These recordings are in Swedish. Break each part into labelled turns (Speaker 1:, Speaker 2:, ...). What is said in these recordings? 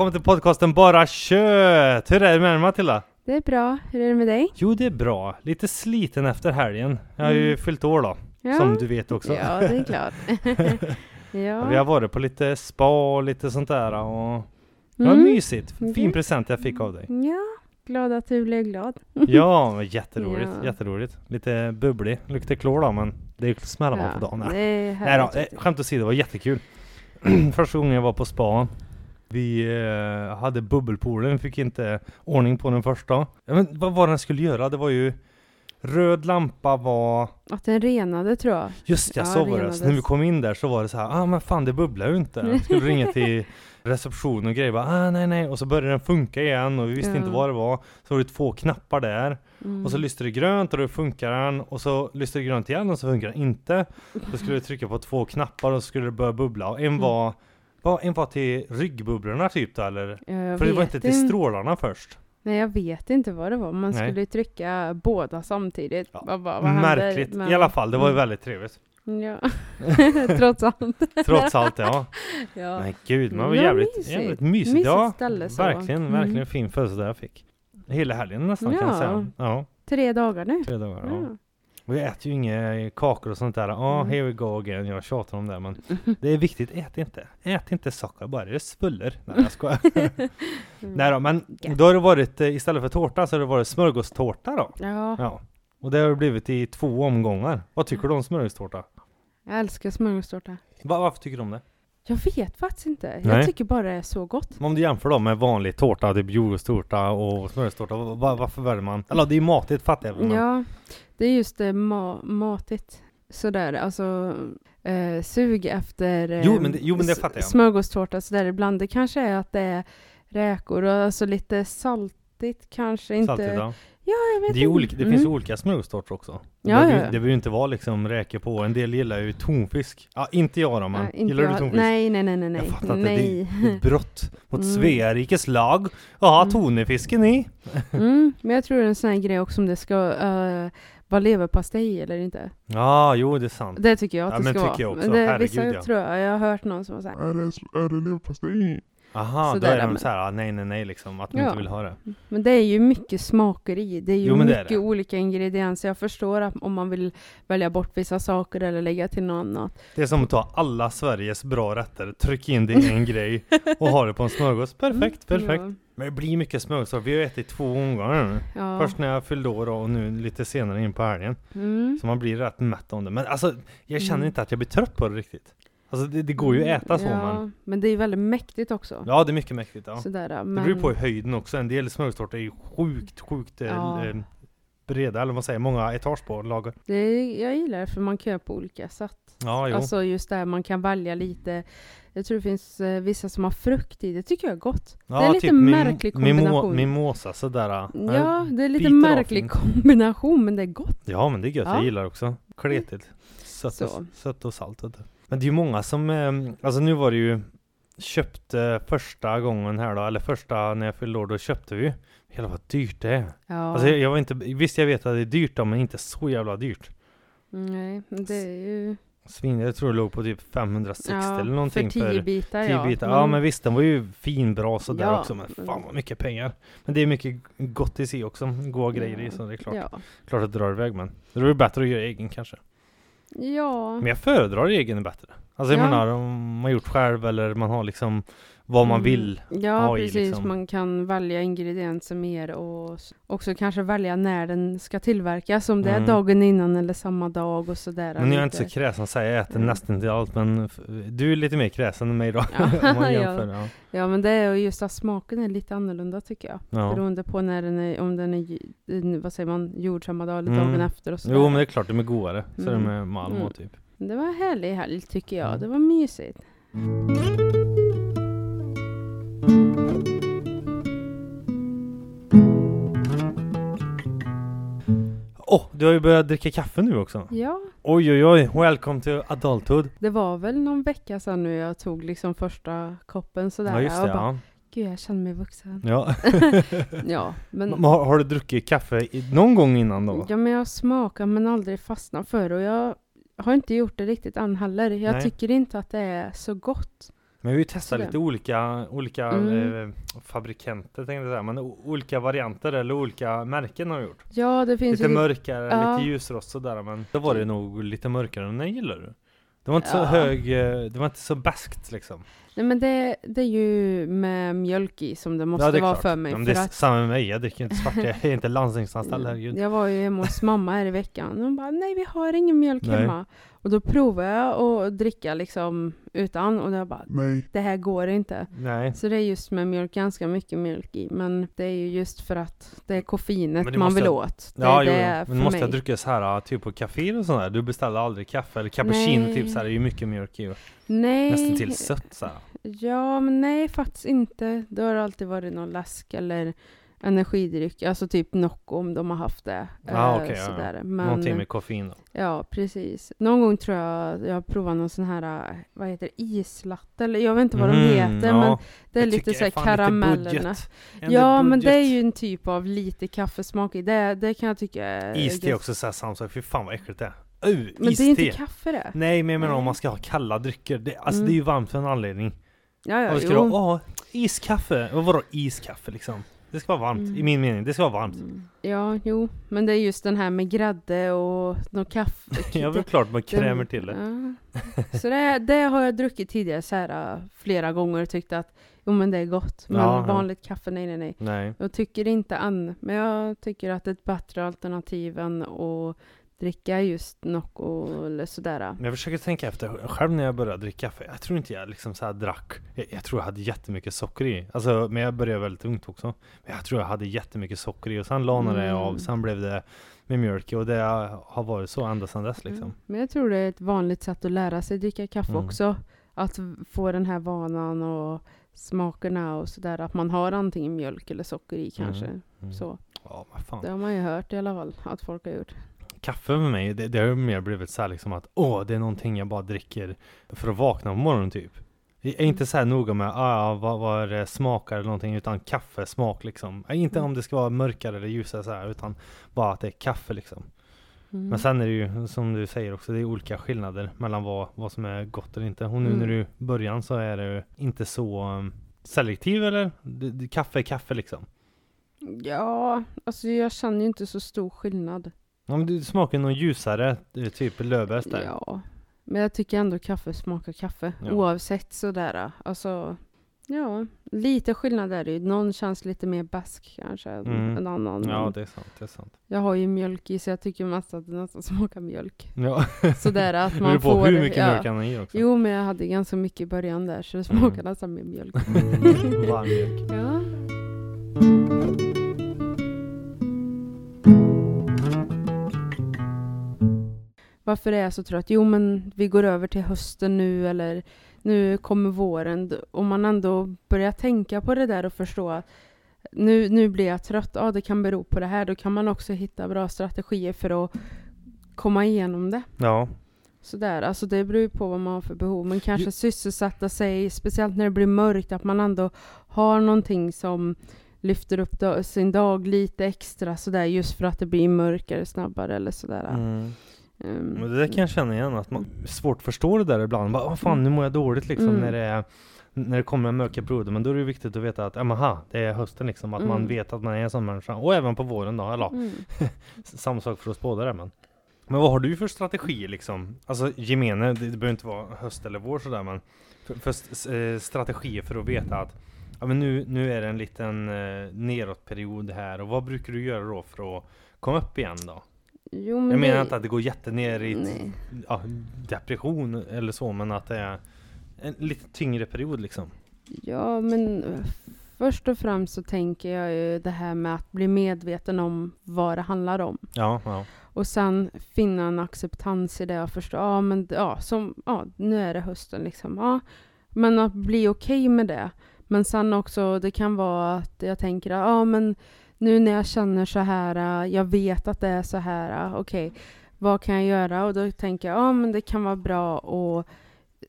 Speaker 1: Välkommen till podcasten Bara Kött! Hur är det med dig Matilda?
Speaker 2: Det är bra. Hur är det med dig?
Speaker 1: Jo det är bra, lite sliten efter helgen. Jag har ju
Speaker 2: Mm.
Speaker 1: fyllt år då,
Speaker 2: Ja.
Speaker 1: som du vet också.
Speaker 2: Ja, det är klart.
Speaker 1: Vi
Speaker 2: ja.
Speaker 1: har varit på lite spa och lite sånt där och det var
Speaker 2: Mm.
Speaker 1: mysigt. Fin
Speaker 2: Okej.
Speaker 1: present jag fick av dig.
Speaker 2: Ja, glad att du blev glad.
Speaker 1: Ja, jätteroligt,
Speaker 2: Ja.
Speaker 1: jätteroligt. Lite bubblig, luktar klor då men det är ju smälla man på dagen.
Speaker 2: är
Speaker 1: Nej då, eh, skämt åsido, det var jättekul. Första gången jag var på spa, vi eh, hade bubbelpoolen, vi fick inte ordning på den första. Jag vet, vad var den skulle göra? Det var ju Röd lampa var...
Speaker 2: Att den renade tror jag.
Speaker 1: Just ja,
Speaker 2: Ja,
Speaker 1: så var det. Så när vi kom in där så var det så här, ah men fan det bubblar ju inte. Jag skulle ringa till reception och grejer, bara, ah nej nej. Och så började den funka igen och vi visste
Speaker 2: Ja.
Speaker 1: inte vad det var. Så var det två knappar där.
Speaker 2: Mm.
Speaker 1: Och så lyste det grönt och då funkar den och så lyste det grönt igen och så funkar den inte. Då skulle du trycka på två knappar och så skulle det börja bubbla och en
Speaker 2: Mm.
Speaker 1: Var, en var till ryggbubblorna typ då eller?
Speaker 2: Ja, jag
Speaker 1: För det var
Speaker 2: vet
Speaker 1: inte till strålarna först.
Speaker 2: Nej, jag vet inte vad det var. Man
Speaker 1: Nej.
Speaker 2: skulle trycka båda samtidigt.
Speaker 1: Ja,
Speaker 2: Vad, vad, vad händer?
Speaker 1: Märkligt.
Speaker 2: Men-
Speaker 1: I alla fall, det var ju
Speaker 2: Mm.
Speaker 1: väldigt trevligt.
Speaker 2: Ja, trots allt.
Speaker 1: Trots allt ja.
Speaker 2: Ja.
Speaker 1: Men gud, man var
Speaker 2: Ja,
Speaker 1: jävligt,
Speaker 2: mysigt.
Speaker 1: jävligt mysigt.
Speaker 2: Mysigt
Speaker 1: ja,
Speaker 2: ställe, så.
Speaker 1: verkligen,
Speaker 2: Mm.
Speaker 1: verkligen fin födelsedag jag fick. Hela helgen nästan kan jag
Speaker 2: Ja.
Speaker 1: säga. Ja,
Speaker 2: Tre dagar nu.
Speaker 1: tre dagar. Ja.
Speaker 2: Ja.
Speaker 1: Och jag äter ju inga kakor och sånt där. Ja,
Speaker 2: Mm.
Speaker 1: here we go again. Jag tjatar om det men det är viktigt, ät inte. Ät inte socker, bara det svuller. Nej jag skojar. Nej då, men då har det varit, eh, istället för tårta så har det varit smörgåstårta då.
Speaker 2: Ja,
Speaker 1: Ja. Och det har det blivit i två omgångar. Vad tycker du om smörgåstårta?
Speaker 2: jag älskar smörgåstårta.
Speaker 1: Va, varför tycker du om det?
Speaker 2: Jag vet faktiskt inte.
Speaker 1: Nej.
Speaker 2: Jag tycker bara det är så gott.
Speaker 1: Om du jämför då med vanlig tårta, typ jordgubbstårta och smörgåstårta, va, va, varför väljer man? Eller det är matigt fattar jag men-
Speaker 2: Ja, det är just det ma- matigt. Sådär, alltså eh, sug efter eh,
Speaker 1: Jo, men det- jo, men det fattar jag.
Speaker 2: smörgåstårta sådär ibland. Det kanske är att det är räkor och alltså lite saltigt kanske. Inte,
Speaker 1: Saltigt, ja.
Speaker 2: Ja, jag vet
Speaker 1: Det, är
Speaker 2: inte.
Speaker 1: olika, det finns
Speaker 2: Mm.
Speaker 1: olika smörgåstårtor också. Det
Speaker 2: Ja,
Speaker 1: behöver,
Speaker 2: ja,
Speaker 1: ju-
Speaker 2: ja.
Speaker 1: det behöver ju inte vara liksom räkor på. En del gillar ju tonfisk. Ja, inte jag då men.
Speaker 2: Inte
Speaker 1: gillar du
Speaker 2: jag.
Speaker 1: tonfisk?
Speaker 2: Nej, nej, nej, nej. nej.
Speaker 1: Jag fattar inte,
Speaker 2: nej.
Speaker 1: det är ett brott mot
Speaker 2: Mm.
Speaker 1: Sveriges lag. Ja,
Speaker 2: Mm.
Speaker 1: tonefisken i.
Speaker 2: mm, men jag tror det är en sån här grej också om det ska uh, vara leverpastej eller inte.
Speaker 1: Ja, jo det är sant.
Speaker 2: Det tycker jag att
Speaker 1: Ja,
Speaker 2: det
Speaker 1: men
Speaker 2: ska
Speaker 1: tycker jag
Speaker 2: vara.
Speaker 1: också.
Speaker 2: det,
Speaker 1: Herregud,
Speaker 2: vissa
Speaker 1: ja.
Speaker 2: tror jag, jag har hört någon som har sagt
Speaker 3: Är det, är det leverpastej?
Speaker 1: Aha, då
Speaker 2: Sådär,
Speaker 1: är de
Speaker 2: men-
Speaker 1: såhär, ah, nej nej nej liksom, att de
Speaker 2: Ja.
Speaker 1: inte vill ha det.
Speaker 2: Men det är ju mycket smaker i. Det är ju
Speaker 1: Jo, men det är
Speaker 2: mycket
Speaker 1: det.
Speaker 2: olika ingredienser. Jag förstår att om man vill välja bort vissa saker eller lägga till något annat.
Speaker 1: Det är som att ta alla Sveriges bra rätter, trycka in det i en grej och ha det på en smörgås. Perfekt, perfekt.
Speaker 2: Ja.
Speaker 1: Men det blir mycket smörgås, vi har ätit två omgångar nu.
Speaker 2: Ja.
Speaker 1: Först när jag fyllde år och nu lite senare in på helgen.
Speaker 2: Mm.
Speaker 1: Så man blir rätt mätt om det. Men alltså, jag känner
Speaker 2: Mm.
Speaker 1: inte att jag blir trött på det riktigt. Alltså det, det går ju att äta så
Speaker 2: ja,
Speaker 1: men...
Speaker 2: men det är ju väldigt mäktigt också.
Speaker 1: Ja, det är mycket mäktigt. Ja.
Speaker 2: Sådär,
Speaker 1: Det
Speaker 2: men...
Speaker 1: beror ju på höjden också. En del smörgåstårta är ju sjukt, sjukt eh,
Speaker 2: Ja.
Speaker 1: eh, breda, eller vad säger många etage på lager.
Speaker 2: det är, jag gillar det för man kan göra på olika sätt.
Speaker 1: Ja, jo.
Speaker 2: Alltså just där man kan välja lite. Jag tror det finns eh, vissa som har frukt i. Det tycker jag är gott.
Speaker 1: ja,
Speaker 2: det är lite
Speaker 1: mim-
Speaker 2: märklig kombination.
Speaker 1: mimosa sådär.
Speaker 2: Ja, det är lite märklig kombination men det är gott.
Speaker 1: Ja men det är gött,
Speaker 2: Ja.
Speaker 1: jag gillar också kletigt. Sött och, sött och salt. Men det är ju många som, eh, alltså nu var det ju köpte första gången här då, eller första när jag fyllde år, då köpte vi ju. Hela vad dyrt det är.
Speaker 2: Ja.
Speaker 1: Alltså jag, jag var inte, visst jag vet att det är dyrt då, men inte så jävla dyrt.
Speaker 2: Nej, det är ju...
Speaker 1: Svin, jag tror det låg på typ 560
Speaker 2: ja,
Speaker 1: eller någonting
Speaker 2: för tio bitar
Speaker 1: tio
Speaker 2: ja.
Speaker 1: bitar. Ja men visst, den var ju fin bra sådär
Speaker 2: Ja.
Speaker 1: också, men fan vad mycket pengar. Men det är mycket gott i sig också, goda grejer i så det är klart.
Speaker 2: Ja.
Speaker 1: Klart att det drar iväg men. Det är bättre att göra egen kanske.
Speaker 2: Ja.
Speaker 1: Men jag föredrar egen bättre. Alltså jag
Speaker 2: Ja.
Speaker 1: menar om man gjort själv eller man har liksom vad man
Speaker 2: Mm.
Speaker 1: vill.
Speaker 2: Ja,
Speaker 1: ha i,
Speaker 2: precis.
Speaker 1: liksom.
Speaker 2: Man kan välja ingredienser mer och också kanske välja när den ska tillverkas. Om det
Speaker 1: Mm.
Speaker 2: är dagen innan eller samma dag och sådär.
Speaker 1: Men jag är inte så kräsen att säga jag äter
Speaker 2: Mm.
Speaker 1: nästan till allt men du är lite mer kräsen än mig då.
Speaker 2: Ja.
Speaker 1: om man
Speaker 2: Ja.
Speaker 1: jämför. Ja.
Speaker 2: Ja, men det är ju just att smaken är lite annorlunda tycker jag.
Speaker 1: Ja.
Speaker 2: Beroende på när den är, om den är, vad säger man, gjord samma dag eller
Speaker 1: Mm.
Speaker 2: dagen efter och sådär.
Speaker 1: Jo men det är klart, de är godare. Så är det
Speaker 2: Mm.
Speaker 1: med Malmö
Speaker 2: Mm.
Speaker 1: typ.
Speaker 2: Det var härlig helg tycker jag.
Speaker 1: Mm.
Speaker 2: Det var mysigt.
Speaker 1: Åh, du har ju börjat dricka kaffe nu också.
Speaker 2: Ja,
Speaker 1: Oj oj oj, welcome to adulthood.
Speaker 2: det var väl någon vecka sedan nu jag tog liksom första koppen sådär.
Speaker 1: Ja just det,
Speaker 2: och bara,
Speaker 1: ja.
Speaker 2: Gud, jag känner mig vuxen.
Speaker 1: ja.
Speaker 2: Ja, men,
Speaker 1: Men har, har du druckit kaffe någon gång innan då?
Speaker 2: ja, men jag smakar men aldrig fastnat för och jag har inte gjort det riktigt än heller. Jag
Speaker 1: Nej.
Speaker 2: tycker inte att det är så gott
Speaker 1: Men vi
Speaker 2: Sådär.
Speaker 1: lite olika, olika
Speaker 2: Mm.
Speaker 1: eh, fabrikanter tänkte jag säga, men olika varianter eller olika märken har vi gjort.
Speaker 2: Ja, det finns
Speaker 1: Lite
Speaker 2: ju...
Speaker 1: mörkare,
Speaker 2: Ja.
Speaker 1: lite ljusrost sådär, men då var det nog lite mörkare än den gillar du. Det var inte så
Speaker 2: Ja.
Speaker 1: hög, eh, det var inte så baskt liksom.
Speaker 2: Nej men det, det är ju med mjölk i som det måste
Speaker 1: det är
Speaker 2: vara
Speaker 1: klart.
Speaker 2: för mig.
Speaker 1: Ja, det är
Speaker 2: att,
Speaker 1: samma med mig, jag dricker inte svart, jag är inte landstingsanställd, herregud.
Speaker 2: jag var ju hemma hos mamma här i veckan och hon bara nej vi har ingen mjölk
Speaker 1: Nej.
Speaker 2: hemma. Och då provade jag att dricka liksom utan och jag bara
Speaker 3: Nej.
Speaker 2: det här går inte.
Speaker 1: Nej.
Speaker 2: Så det är just med mjölk, ganska mycket mjölk i. Men det är ju just för att det är koffeinet
Speaker 1: det
Speaker 2: man
Speaker 1: måste
Speaker 2: vill
Speaker 1: jag-
Speaker 2: åt. Det
Speaker 1: Ja,
Speaker 2: är
Speaker 1: jo,
Speaker 2: det
Speaker 1: men
Speaker 2: för
Speaker 1: måste jag dricka så här typ på kafé och sådär? Du beställer aldrig kaffe eller cappuccino
Speaker 2: Nej.
Speaker 1: typ så här, det är ju mycket mjölk i och
Speaker 2: Nej.
Speaker 1: nästan till sött så här.
Speaker 2: Ja, men nej faktiskt inte. Då har det alltid varit någon läsk eller energidryck. Alltså typ Nocco om de har haft det.
Speaker 1: Ah,
Speaker 2: Eh,
Speaker 1: okej, ja,
Speaker 2: sådär. Men,
Speaker 1: Någonting med koffein då.
Speaker 2: Ja, precis. Någon gång tror jag jag provat någon sån här, vad heter det, islatte eller jag vet inte vad de
Speaker 1: Mhm,
Speaker 2: heter
Speaker 1: ja.
Speaker 2: men det är
Speaker 1: Jag
Speaker 2: lite
Speaker 1: tycker
Speaker 2: så här
Speaker 1: fan lite
Speaker 2: karamellerna. Ja, men det är ju en typ av lite kaffesmak i. Det, det kan jag tycka är
Speaker 1: Iste är
Speaker 2: gött.
Speaker 1: också såhär samma sak, fy fan vad äckligt det är. Uh,
Speaker 2: Men det är inte kaffe det.
Speaker 1: Nej men jag menar om man ska ha kalla drycker, det, alltså
Speaker 2: Mm.
Speaker 1: det är ju varmt för en anledning.
Speaker 2: Ja, ja,
Speaker 1: ska
Speaker 2: jo.
Speaker 1: ha? Iskaffe! Och vadå iskaffe liksom? Det ska vara varmt,
Speaker 2: Mm.
Speaker 1: i min mening, det ska vara varmt.
Speaker 2: Mm. Ja, jo. Men det är just den här med grädde och något kaffe.
Speaker 1: Ja väl klart man krämer till det.
Speaker 2: Ja. Så det, det har jag druckit tidigare så här, flera gånger och tyckt att jo men det är gott. Men
Speaker 1: Ja,
Speaker 2: vanligt kaffe, nej nej nej.
Speaker 1: Nej.
Speaker 2: Jag tycker inte än. Men jag tycker att ett bättre alternativ än att dricka just Nocco eller sådär.
Speaker 1: Men jag försöker tänka efter, själv när jag började dricka kaffe, jag tror inte jag liksom så här drack, jag, jag tror jag hade jättemycket socker i. Alltså, men jag började väldigt ungt också. Men jag tror jag hade jättemycket socker i och sen lanade det
Speaker 2: Mm.
Speaker 1: av, sen blev det med mjölk och det har varit så ända sedan dess liksom.
Speaker 2: Mm. Men jag tror det är ett vanligt sätt att lära sig dricka kaffe
Speaker 1: Mm.
Speaker 2: också. Att få den här vanan och smakerna och sådär. Att man har antingen mjölk eller socker i kanske.
Speaker 1: Mm.
Speaker 2: Så.
Speaker 1: Ja, fan.
Speaker 2: Det har man ju hört i alla fall att folk har gjort.
Speaker 1: Kaffe för mig, det, det har ju mer blivit så här liksom att åh, det är någonting jag bara dricker för att vakna på morgonen typ. Jag är inte så här noga med ah, vad, vad det smakar eller någonting, utan kaffesmak liksom. Inte
Speaker 2: Mm.
Speaker 1: om det ska vara mörkare eller ljusare så här, utan bara att det är kaffe liksom.
Speaker 2: Mm.
Speaker 1: Men sen är det ju, som du säger också, det är olika skillnader mellan vad, vad som är gott eller inte. Och nu
Speaker 2: Mm.
Speaker 1: när du början så är det inte så um, selektiv eller? Det, det, kaffe är kaffe liksom.
Speaker 2: Ja, alltså jag känner ju inte så stor skillnad.
Speaker 1: Ja, men du smakar någon ljusare, är typ lövbärs där.
Speaker 2: Ja, men jag tycker ändå kaffe smakar kaffe.
Speaker 1: Ja.
Speaker 2: Oavsett sådär. Alltså, ja, lite skillnad är det ju. Någon känns lite mer besk kanske än
Speaker 1: Mm.
Speaker 2: en annan.
Speaker 1: Ja, det är sant, det är sant.
Speaker 2: Jag har ju mjölk i så jag tycker mest att det nästan smakar mjölk.
Speaker 1: Ja,
Speaker 2: Sådär att man
Speaker 1: beror på
Speaker 2: får...
Speaker 1: hur mycket
Speaker 2: ja.
Speaker 1: mjölk han i också.
Speaker 2: Jo, men jag hade ganska mycket i början där så det smakar
Speaker 1: Mm.
Speaker 2: nästan mer mjölk.
Speaker 1: Varm mjölk.
Speaker 2: ja. Varför är så trött? Jo, men vi går över till hösten nu eller nu kommer våren. Om man ändå börjar tänka på det där och förstå att nu, nu blir jag trött, ja det kan bero på det här. Då kan man också hitta bra strategier för att komma igenom det.
Speaker 1: Ja,
Speaker 2: Sådär, alltså det beror ju på vad man har för behov. Men kanske sysselsätta sig, speciellt när det blir mörkt, att man ändå har någonting som lyfter upp sin dag lite extra sådär just för att det blir mörkare snabbare eller sådär.
Speaker 1: mm. Men det där kan jag känna igen, att man svårt att förstå det där ibland. Bara, Vad fan, nu mår jag dåligt liksom
Speaker 2: Mm.
Speaker 1: när det är när det kommer en mörka perioder, men då är det viktigt att veta att, aha, det är hösten liksom, att man
Speaker 2: Mm.
Speaker 1: vet att man är en sån människa. Och även på våren då, eller
Speaker 2: mm.
Speaker 1: samma sak för oss båda där men. Men vad har du för strategi liksom? Alltså gemene, det, det behöver inte vara höst eller vår sådär men för, för eh, strategier för att veta att ja men nu, nu är det en liten eh, nedåtperiod här och vad brukar du göra då för att komma upp igen då?
Speaker 2: Jo, men
Speaker 1: Jag menar
Speaker 2: det-
Speaker 1: inte att det går jättener i ett- ja, depression eller så, men att det är en lite tyngre period liksom.
Speaker 2: Ja, men först och främst så tänker jag ju det här med att bli medveten om vad det handlar om.
Speaker 1: Ja, ja.
Speaker 2: Och sen finna en acceptans i det och förstå, ja men ja, som, ja, nu är det hösten liksom. Ja, men att bli okej med det. Men sen också, det kan vara att jag tänker, ja men nu när jag känner så här, äh, jag vet att det är så här, äh, okej, vad kan jag göra? Och då tänker jag, ja men det kan vara bra att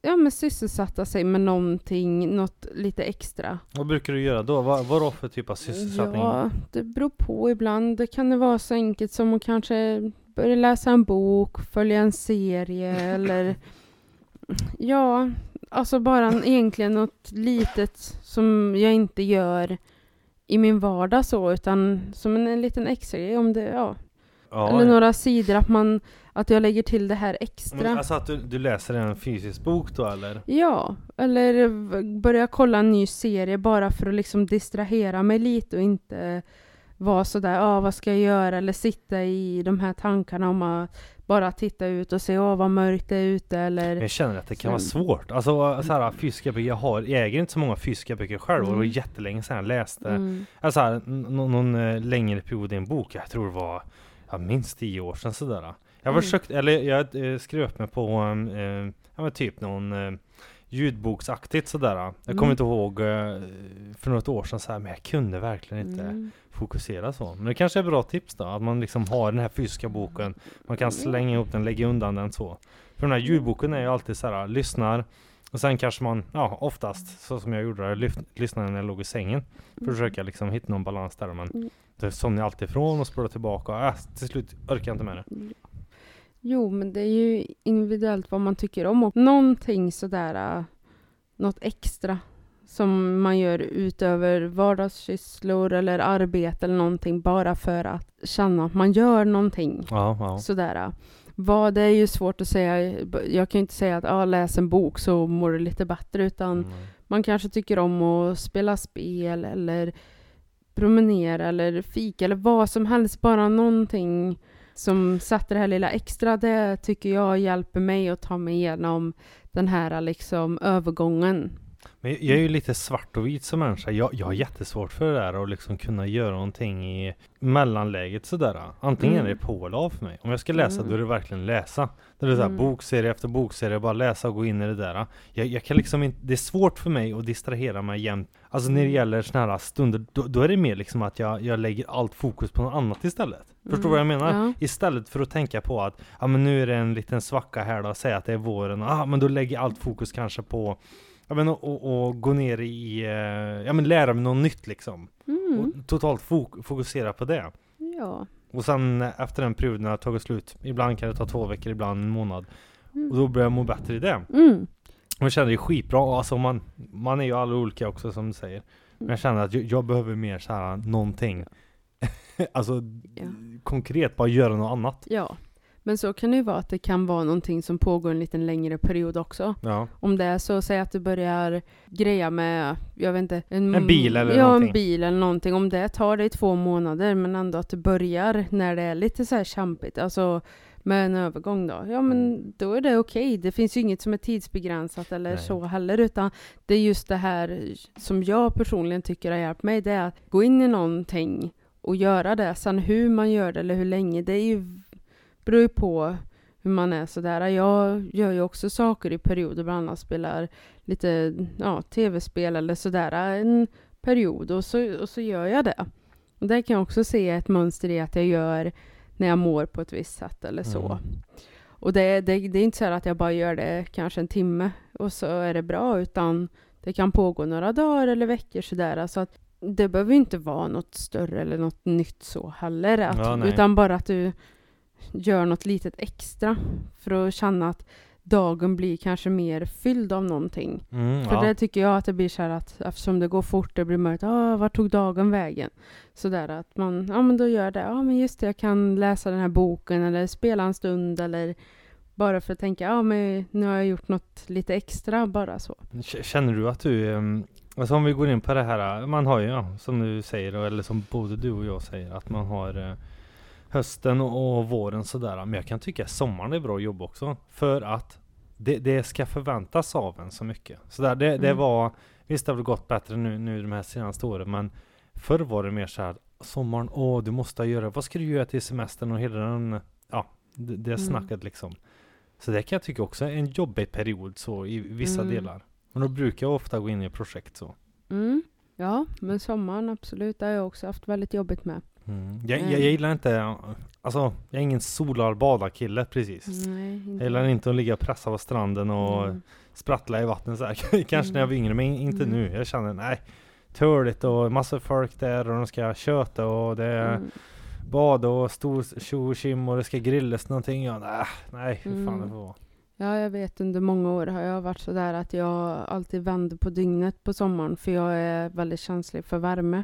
Speaker 2: ja, men sysselsätta sig med någonting, något lite extra.
Speaker 1: Vad brukar du göra då? Vad, vad då för typ av sysselsättning?
Speaker 2: Ja, det beror på ibland. Det kan det vara så enkelt som att kanske börja läsa en bok, följa en serie eller ja, alltså bara en, egentligen något litet som jag inte gör i min vardag så, utan som en, en liten extra grej om det, ja.
Speaker 1: Ja,
Speaker 2: Eller några sidor, att man, att jag lägger till det här extra.
Speaker 1: Men alltså att du, du läser en fysisk bok då eller?
Speaker 2: Ja, eller v- börja kolla en ny serie bara för att liksom distrahera mig lite och inte vara sådär, ja ah, vad ska jag göra? Eller sitta i de här tankarna om att bara titta ut och se, åh vad mörkt det är ute eller
Speaker 1: Men jag känner att det kan vara
Speaker 2: Sen-
Speaker 1: svårt. Alltså så här, fysiska böcker, jag, har, jag äger inte så många fysiska böcker själv och det var
Speaker 2: Mm.
Speaker 1: jättelänge sedan jag läste
Speaker 2: mm.
Speaker 1: Alltså här, någon, någon eh, längre period i en bok, jag tror det var ja, minst tio år sedan sådär. Jag
Speaker 2: Mm.
Speaker 1: försökte, eller jag eh, skrev upp mig på eh, ja, typ någon eh, ljudboksaktigt sådär. Jag kommer
Speaker 2: Mm.
Speaker 1: inte ihåg eh, för något år sedan så här, men jag kunde verkligen inte
Speaker 2: Mm.
Speaker 1: Fokusera så. Men det kanske är bra tips då, att man liksom har den här fysiska boken, man kan slänga ihop den, lägga undan den så. För den här ljudboken är ju alltid så här, lyssnar och sen kanske man, ja oftast så som jag gjorde, lyft, lyssnade när jag låg i sängen. Försöka liksom hitta någon balans där men
Speaker 2: Mm.
Speaker 1: det somnar jag alltid ifrån och spolar tillbaka och äh, till slut orkar jag inte med det.
Speaker 2: Jo, men det är ju individuellt vad man tycker om och någonting sådär, äh, något extra som man gör utöver vardagssysslor eller arbete eller någonting bara för att känna att man gör någonting.
Speaker 1: Ja, ja.
Speaker 2: Sådär. Vad, det är ju svårt att säga. Jag kan ju inte säga att ah, läs en bok så mår du lite bättre utan
Speaker 1: Mm.
Speaker 2: man kanske tycker om att spela spel eller promenera eller fika eller vad som helst. Bara någonting som sätter det här lilla extra. Det tycker jag hjälper mig att ta mig igenom den här liksom övergången.
Speaker 1: Men jag är ju lite svart och vit som människa. Jag, jag har jättesvårt för det där att liksom kunna göra någonting i mellanläget sådär. Antingen
Speaker 2: Mm.
Speaker 1: är det på eller av för mig. Om jag ska läsa
Speaker 2: Mm.
Speaker 1: då är det verkligen läsa. Det är så här,
Speaker 2: Mm.
Speaker 1: bokserie efter bokserie, bara läsa och gå in i det där. Jag, jag kan liksom inte, det är svårt för mig att distrahera mig jämt. Alltså när det
Speaker 2: Mm.
Speaker 1: gäller sådana här stunder, då, då är det mer liksom att jag, jag lägger allt fokus på något annat istället. Förstår du
Speaker 2: Mm.
Speaker 1: vad jag menar?
Speaker 2: Ja.
Speaker 1: Istället för att tänka på att ja men nu är det en liten svacka här då, säg att det är våren, ah, men då lägger jag allt fokus kanske på Ja men och, och, och gå ner i, eh, ja men lära mig något nytt liksom.
Speaker 2: Mm.
Speaker 1: Och totalt fok- fokusera på det.
Speaker 2: Ja.
Speaker 1: Och sen efter den perioden har tagit slut, ibland kan det ta två veckor, ibland en månad. Och
Speaker 2: Mm.
Speaker 1: då börjar jag må bättre i det.
Speaker 2: Mm.
Speaker 1: Och jag känner det skitbra, Och alltså man, man är ju alla olika också som du säger. Men jag känner att jag, jag behöver mer så här någonting. alltså
Speaker 2: Ja.
Speaker 1: konkret, bara göra något annat.
Speaker 2: ja. Men så kan det ju vara att det kan vara någonting som pågår en liten längre period också.
Speaker 1: Ja.
Speaker 2: Om det är så, säg att du börjar greja med, jag vet inte,
Speaker 1: En bil eller
Speaker 2: ja,
Speaker 1: någonting.
Speaker 2: en bil eller någonting. Om det tar dig två månader, men ändå att du börjar när det är lite så här kämpigt, alltså med en övergång då. Ja, men då är det okej. Det finns ju inget som är tidsbegränsat eller
Speaker 1: Nej.
Speaker 2: så heller, utan det är just det här som jag personligen tycker har hjälpt mig, det är att gå in i någonting och göra det. Sen hur man gör det eller hur länge, det är ju, beror ju på hur man är sådär. Jag gör ju också saker i perioder, bland annat spelar lite ja, tv-spel eller sådär en period och så, och så gör jag det. Och där kan jag också se ett mönster i att jag gör när jag mår på ett visst sätt eller så.
Speaker 1: Mm.
Speaker 2: Och det, det, det är inte så att jag bara gör det kanske en timme och så är det bra, utan det kan pågå några dagar eller veckor sådär. Alltså att det behöver inte vara något större eller något nytt så heller. Att,
Speaker 1: Ja,
Speaker 2: utan bara att du gör något litet extra för att känna att dagen blir kanske mer fylld av någonting.
Speaker 1: Mm,
Speaker 2: För
Speaker 1: ja.
Speaker 2: det tycker jag att det blir så här att eftersom det går fort, det blir mörkt, ah, vart tog dagen vägen? Sådär att man, ja men då gör det, ja men just det, jag kan läsa den här boken eller spela en stund eller bara för att tänka, ja men nu har jag gjort något lite extra, bara så.
Speaker 1: Känner du att du, ehm, alltså om vi går in på det här, man har ju, ja, som du säger, eller som både du och jag säger, att man har eh, hösten och, våren sådär. Men jag kan tycka att sommaren är bra jobb också. För att det, det ska förväntas av en så mycket. Sådär, det, det
Speaker 2: Mm.
Speaker 1: var, visst det har väl gått bättre nu, nu de här senaste åren, men förr var det mer så här, sommaren, åh du måste göra, vad ska du göra till semestern och hela den, ja, det, det
Speaker 2: Mm.
Speaker 1: snacket liksom. Så det kan jag tycka också är en jobbig period så i vissa
Speaker 2: Mm.
Speaker 1: delar. Men då brukar jag ofta gå in i projekt så.
Speaker 2: Mm. Ja, men sommaren absolut, det har jag också haft väldigt jobbigt med.
Speaker 1: Mm. Jag, jag,
Speaker 2: Mm.
Speaker 1: jag gillar inte, alltså jag är ingen solar badarkille precis.
Speaker 2: Nej, inte
Speaker 1: Jag gillar inte att ligga och pressa på stranden och
Speaker 2: Mm.
Speaker 1: sprattla i vattnet så här. Kanske när jag var yngre, men inte
Speaker 2: Mm.
Speaker 1: nu. Jag känner, nej, törligt och massa folk där och de ska köta och det är
Speaker 2: Mm.
Speaker 1: bad och stor tjo och och det ska grillas någonting. Ja, nej, nej, hur fan
Speaker 2: Mm.
Speaker 1: det får vara.
Speaker 2: Ja, jag vet under många år har jag varit sådär att jag alltid vänder på dygnet på sommaren för jag är väldigt känslig för värme.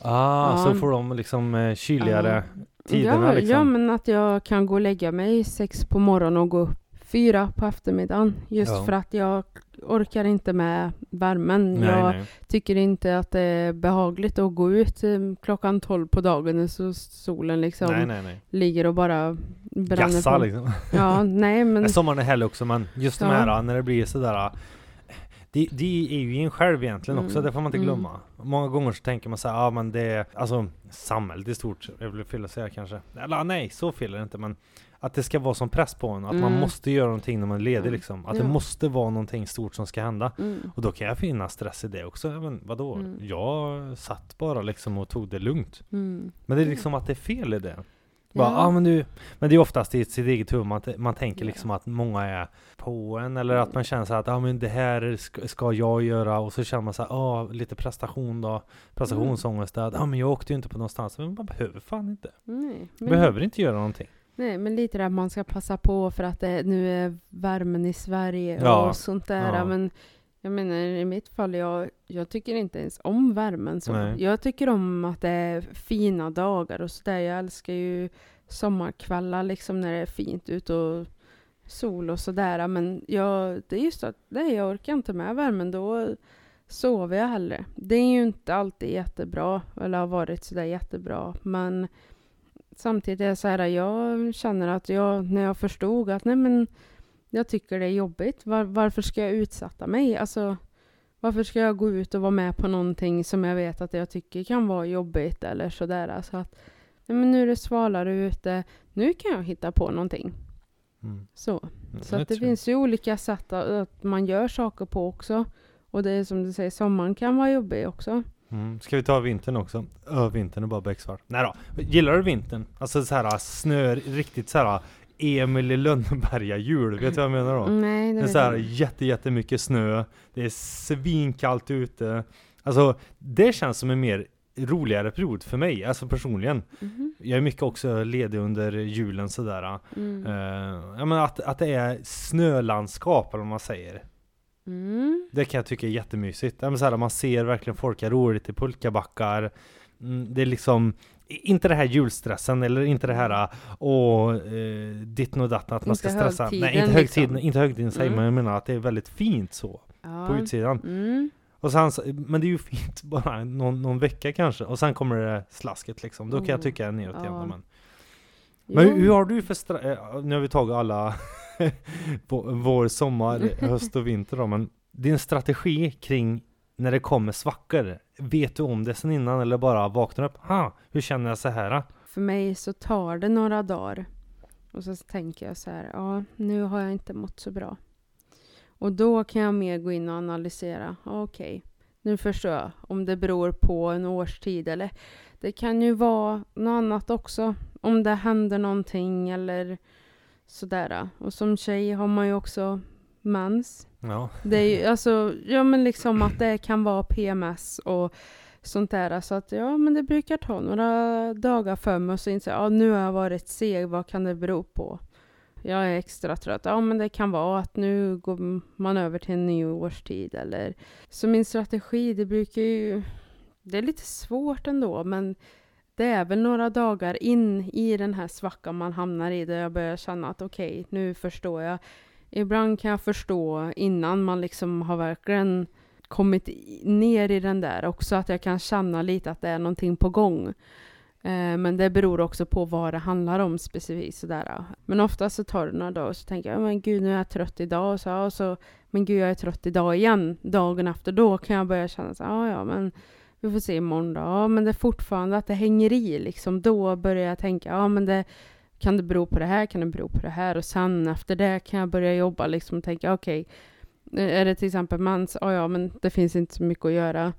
Speaker 1: Ah,
Speaker 2: Ja.
Speaker 1: så får de liksom eh, kyligare tiderna
Speaker 2: ja,
Speaker 1: liksom.
Speaker 2: ja, men att jag kan gå och lägga mig sex på morgonen och gå upp fyra på eftermiddagen. Just
Speaker 1: Ja.
Speaker 2: för att jag orkar inte med värmen.
Speaker 1: nej,
Speaker 2: jag
Speaker 1: nej.
Speaker 2: tycker inte att det är behagligt att gå ut eh, klockan 12 på dagen så solen liksom
Speaker 1: nej,
Speaker 2: ligger och bara bränner
Speaker 1: Gassa
Speaker 2: på.
Speaker 1: liksom.
Speaker 2: Ja, nej men...
Speaker 1: Sommaren är härlig också men just de
Speaker 2: Ja.
Speaker 1: här när det blir sådär det, det är ju en själv egentligen också,
Speaker 2: Mm,
Speaker 1: det får man inte
Speaker 2: mm.
Speaker 1: glömma. Många gånger så tänker man så här, ja men det är, alltså samhället i stort, jag vill fel att säga kanske. Eller nej, så fel är det inte men att det ska vara som press på en, att man
Speaker 2: Mm.
Speaker 1: måste göra någonting när man är ledig
Speaker 2: Mm.
Speaker 1: liksom. Att
Speaker 2: Ja.
Speaker 1: det måste vara någonting stort som ska hända.
Speaker 2: Mm.
Speaker 1: Och då kan jag finna stress i det också. Men vadå?
Speaker 2: Mm.
Speaker 1: Jag satt bara liksom och tog det lugnt.
Speaker 2: Mm.
Speaker 1: Men det är liksom att det är fel i det. Bara,
Speaker 2: Ja.
Speaker 1: ah, men, du, men det är oftast i sitt eget huvud, man, man tänker liksom att många är på en eller att man känner så att ah, men det här ska, ska jag göra och så känner man så här, ah, lite prestation då, prestationsångest där, ah, men jag åkte ju inte på någonstans, men man behöver fan inte.
Speaker 2: Nej, men,
Speaker 1: behöver inte göra någonting.
Speaker 2: nej, men lite där man ska passa på för att det nu är värmen i Sverige
Speaker 1: Ja.
Speaker 2: och sånt där.
Speaker 1: Ja.
Speaker 2: Men jag menar i mitt fall, jag, jag tycker inte ens om värmen. Så.
Speaker 1: Nej.
Speaker 2: Jag tycker om att det är fina dagar och sådär. Jag älskar ju sommarkvällar liksom när det är fint ut och sol och sådär. Men jag, det är just att nej, jag orkar inte med värmen. Då sover jag hellre. Det är ju inte alltid jättebra, eller har varit sådär jättebra. Men samtidigt är det så här, jag känner att jag, när jag förstod att nej men, jag tycker det är jobbigt. Var, varför ska jag utsätta mig? Alltså, varför ska jag gå ut och vara med på någonting som jag vet att jag tycker kan vara jobbigt eller sådär. Alltså att, nej men nu är det svalare ute, nu kan jag hitta på någonting.
Speaker 1: Mm.
Speaker 2: Så.
Speaker 1: Mm,
Speaker 2: Så att det
Speaker 1: jag.
Speaker 2: finns ju olika sätt att, att man gör saker på också. Och det är som du säger, sommaren kan vara jobbig också.
Speaker 1: Mm. Ska vi ta vintern också? Ö, vintern är bara becksvart. Nej då. Gillar du vintern? Alltså så här snö, riktigt så här Emil i Lönneberga jul, vet du vad jag menar då?
Speaker 2: Nej, det
Speaker 1: Det är så här jätte, jättemycket snö, det är svinkallt ute. Alltså det känns som en mer roligare period för mig, alltså personligen.
Speaker 2: Mhm.
Speaker 1: Jag är mycket också ledig under julen sådär.
Speaker 2: Mm.
Speaker 1: Uh, ja men att, att det är snölandskap eller vad man säger.
Speaker 2: Mm.
Speaker 1: Det kan jag tycka är jättemysigt. Ja, men så här, man ser verkligen folk har roligt i pulkabackar. Mm, det är liksom inte det här julstressen eller inte det här åh, eh, ditten och datten att man ska stressa.
Speaker 2: högtiden,
Speaker 1: Nej, inte högtiden,
Speaker 2: liksom.
Speaker 1: inte högtiden sig,
Speaker 2: Mm.
Speaker 1: men jag menar att det är väldigt fint så
Speaker 2: Ja.
Speaker 1: på utsidan.
Speaker 2: Mm.
Speaker 1: Och sen, men det är ju fint bara någon, någon vecka kanske och sen kommer det slasket liksom. Då kan jag
Speaker 2: Mm.
Speaker 1: tycka neråt igen.
Speaker 2: Ja.
Speaker 1: Men, men
Speaker 2: Jo.
Speaker 1: hur, hur har du för stra- eh, Nu har vi tagit alla vår, sommar, höst och vinter då, men din strategi kring när det kommer svackor, vet du om det sen innan eller bara vaknar upp? Ha, hur känner jag så här?
Speaker 2: För mig så tar det några dagar. Och så tänker jag så här, ja, nu har jag inte mått så bra. Och då kan jag mer gå in och analysera. Okej, nu förstår jag om det beror på en årstid eller det kan ju vara något annat också. Om det händer någonting eller sådär. Och som tjej har man ju också mens.
Speaker 1: Ja,
Speaker 2: Det är ju alltså, ja men liksom att det kan vara PMS och sånt där. Så att ja, men det brukar ta några dagar för mig och så inser jag, ja nu har jag varit seg, vad kan det bero på? Jag är extra trött. Ja men det kan vara att nu går man över till en ny årstid eller Så min strategi, det brukar ju Det är lite svårt ändå men det är väl några dagar in i den här svackan man hamnar i där jag börjar känna att okej, nu förstår jag Ibland kan jag förstå innan man liksom har verkligen kommit ner i den där också att jag kan känna lite att det är någonting på gång. Eh, men det beror också på vad det handlar om specifikt. Sådär. Men ofta så tar det några dagar och så tänker jag, men gud nu är jag trött idag. Och så, och så, men gud jag är trött idag igen. Dagen efter då kan jag börja känna så ja ja men vi får se imorgon då. Ja men det är fortfarande att det hänger i liksom. Då börjar jag tänka, ja men det kan det bero på det här, kan det bero på det här och sen efter det kan jag börja jobba liksom och tänka okej, är det till exempel mens, ja ja men det finns inte så mycket att göra.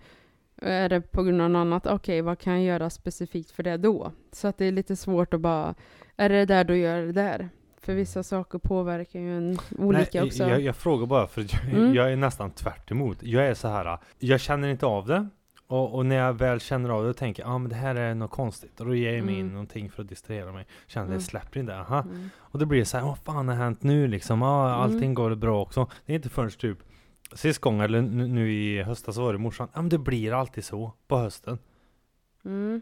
Speaker 2: Är det på grund av något annat, okej vad kan jag göra specifikt för det då? Så att det är lite svårt att bara, är det där då gör det där. För vissa saker påverkar ju en olika
Speaker 1: Nej,
Speaker 2: också.
Speaker 1: Jag, jag frågar bara för jag,
Speaker 2: Mm.
Speaker 1: jag är nästan tvärt emot. Jag är så här, jag känner inte av det. Och, och när jag väl känner av det tänker, ja ah, men det här är något konstigt. Och då ger jag mig in
Speaker 2: Mm.
Speaker 1: någonting för att distrahera mig. Känner
Speaker 2: Mm.
Speaker 1: det släpper inte, aha.
Speaker 2: Mm.
Speaker 1: Och då blir det så här, vad fan har hänt nu liksom? Ah,
Speaker 2: Mm.
Speaker 1: allting går bra också. Det är inte förrän typ Sist gång, eller nu, nu i höstas var det morsan, ja men det blir alltid så på hösten.
Speaker 2: Mm.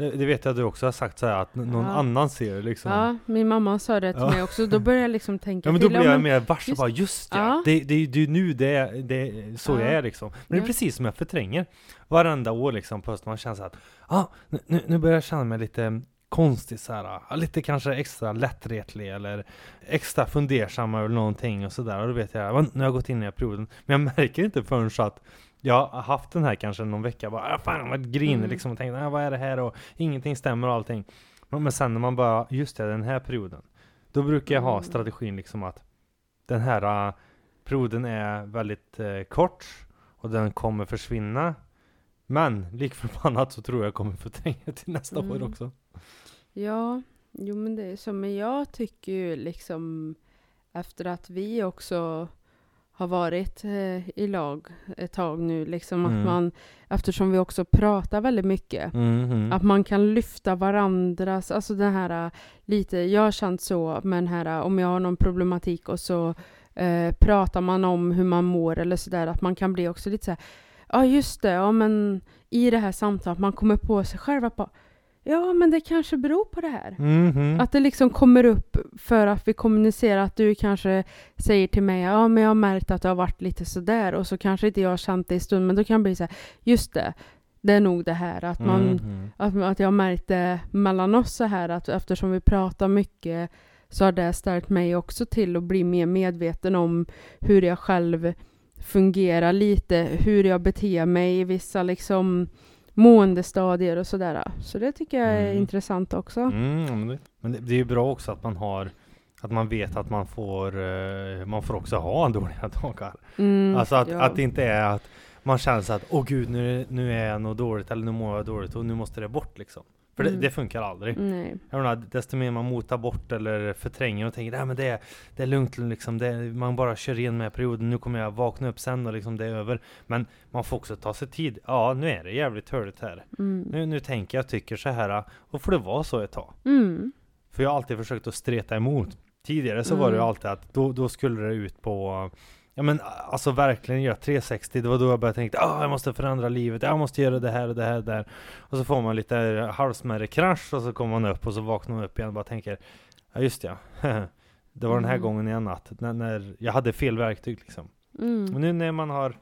Speaker 1: Det, det vet jag att du också har sagt så här att n- någon
Speaker 2: Ja.
Speaker 1: annan ser liksom.
Speaker 2: Ja, min mamma sa det till
Speaker 1: Ja.
Speaker 2: mig också. Då började jag liksom tänka
Speaker 1: Ja men då
Speaker 2: till.
Speaker 1: blir jag
Speaker 2: men-
Speaker 1: mer varse
Speaker 2: just-
Speaker 1: bara, just ja, det, det, det är nu det, det så jag
Speaker 2: Ja.
Speaker 1: är liksom. Men det är precis som jag förtränger. Varenda år liksom på hösten, man känner så att, ah, nu, nu- börjar jag känna mig lite konstig så här, ah, lite kanske extra lättretlig eller extra fundersam över någonting och sådär. Och då vet jag, "Va, nu har jag gått in i perioden. Men jag märker inte förrän så att jag har haft den här kanske någon vecka, bara, ah, fan varit grinig
Speaker 2: Mm.
Speaker 1: liksom och tänkt, ah, vad är det här och ingenting stämmer och allting. Men sen när man bara, just det, den här perioden. Då brukar jag ha
Speaker 2: Mm.
Speaker 1: strategin liksom att den här uh, perioden är väldigt eh, kort och den kommer försvinna. Men lik förbannat så tror jag kommer förtränga till nästa år
Speaker 2: Mm.
Speaker 1: också.
Speaker 2: Ja, jo men det är så. Men jag tycker ju liksom efter att vi också har varit eh, i lag ett tag nu, liksom
Speaker 1: Mm.
Speaker 2: att man, eftersom vi också pratar väldigt mycket,
Speaker 1: Mhm.
Speaker 2: att man kan lyfta varandras, alltså den här äh, lite, jag har känt så med den här, äh, om jag har någon problematik och så eh, pratar man om hur man mår eller sådär, att man kan bli också lite så här, ja just det, ja men i det här samtalet, man kommer på sig själv att bara, ja men det kanske beror på det här.
Speaker 1: Mhm.
Speaker 2: Att det liksom kommer upp för att vi kommunicerar att du kanske säger till mig ja men jag har märkt att det har varit lite sådär och så kanske inte jag har känt det i stund men då kan det bli så här, just det, det är nog det här att man
Speaker 1: Mhm.
Speaker 2: att, att jag har märkt det mellan oss så här att eftersom vi pratar mycket så har det stärkt mig också till att bli mer medveten om hur jag själv fungerar lite, hur jag beter mig i vissa liksom måendestadier och sådär. Så det tycker jag är
Speaker 1: Mm.
Speaker 2: intressant också.
Speaker 1: Mm, men det, men det, det är ju bra också att man har att man vet att man får, eh, man får också ha dåliga dagar.
Speaker 2: Mm,
Speaker 1: Alltså att,
Speaker 2: ja.
Speaker 1: att det inte är att man känner så att åh gud nu, nu är jag nog dåligt eller nu mår jag dåligt och nu måste det bort liksom. För
Speaker 2: Mm.
Speaker 1: det, det funkar aldrig.
Speaker 2: Nej.
Speaker 1: Jag menar, desto mer man motar bort eller förtränger och tänker nej men det, är- det är lugnt liksom, det, är- man bara kör in med perioden, nu kommer jag vakna upp sen och liksom det är över. Men man får också ta sig tid. Ja, nu är det jävligt törligt här.
Speaker 2: Mm.
Speaker 1: Nu, nu tänker jag, tycker så här och får det vara så ett tag.
Speaker 2: Mm.
Speaker 1: För jag har alltid försökt att streta emot. Tidigare så var det ju
Speaker 2: Mm.
Speaker 1: alltid att då, då skulle det ut på Ja men alltså verkligen göra 360, det var då jag började tänka ah, jag måste förändra livet, jag måste göra det här och det här och det här. Och så får man lite halvsmärre krasch och så kommer man upp och så vaknar man upp igen och bara tänker Ja just ja, det var den här
Speaker 2: Mm.
Speaker 1: gången i en natt, när, när jag hade fel verktyg liksom.
Speaker 2: Mm.
Speaker 1: Och nu när man har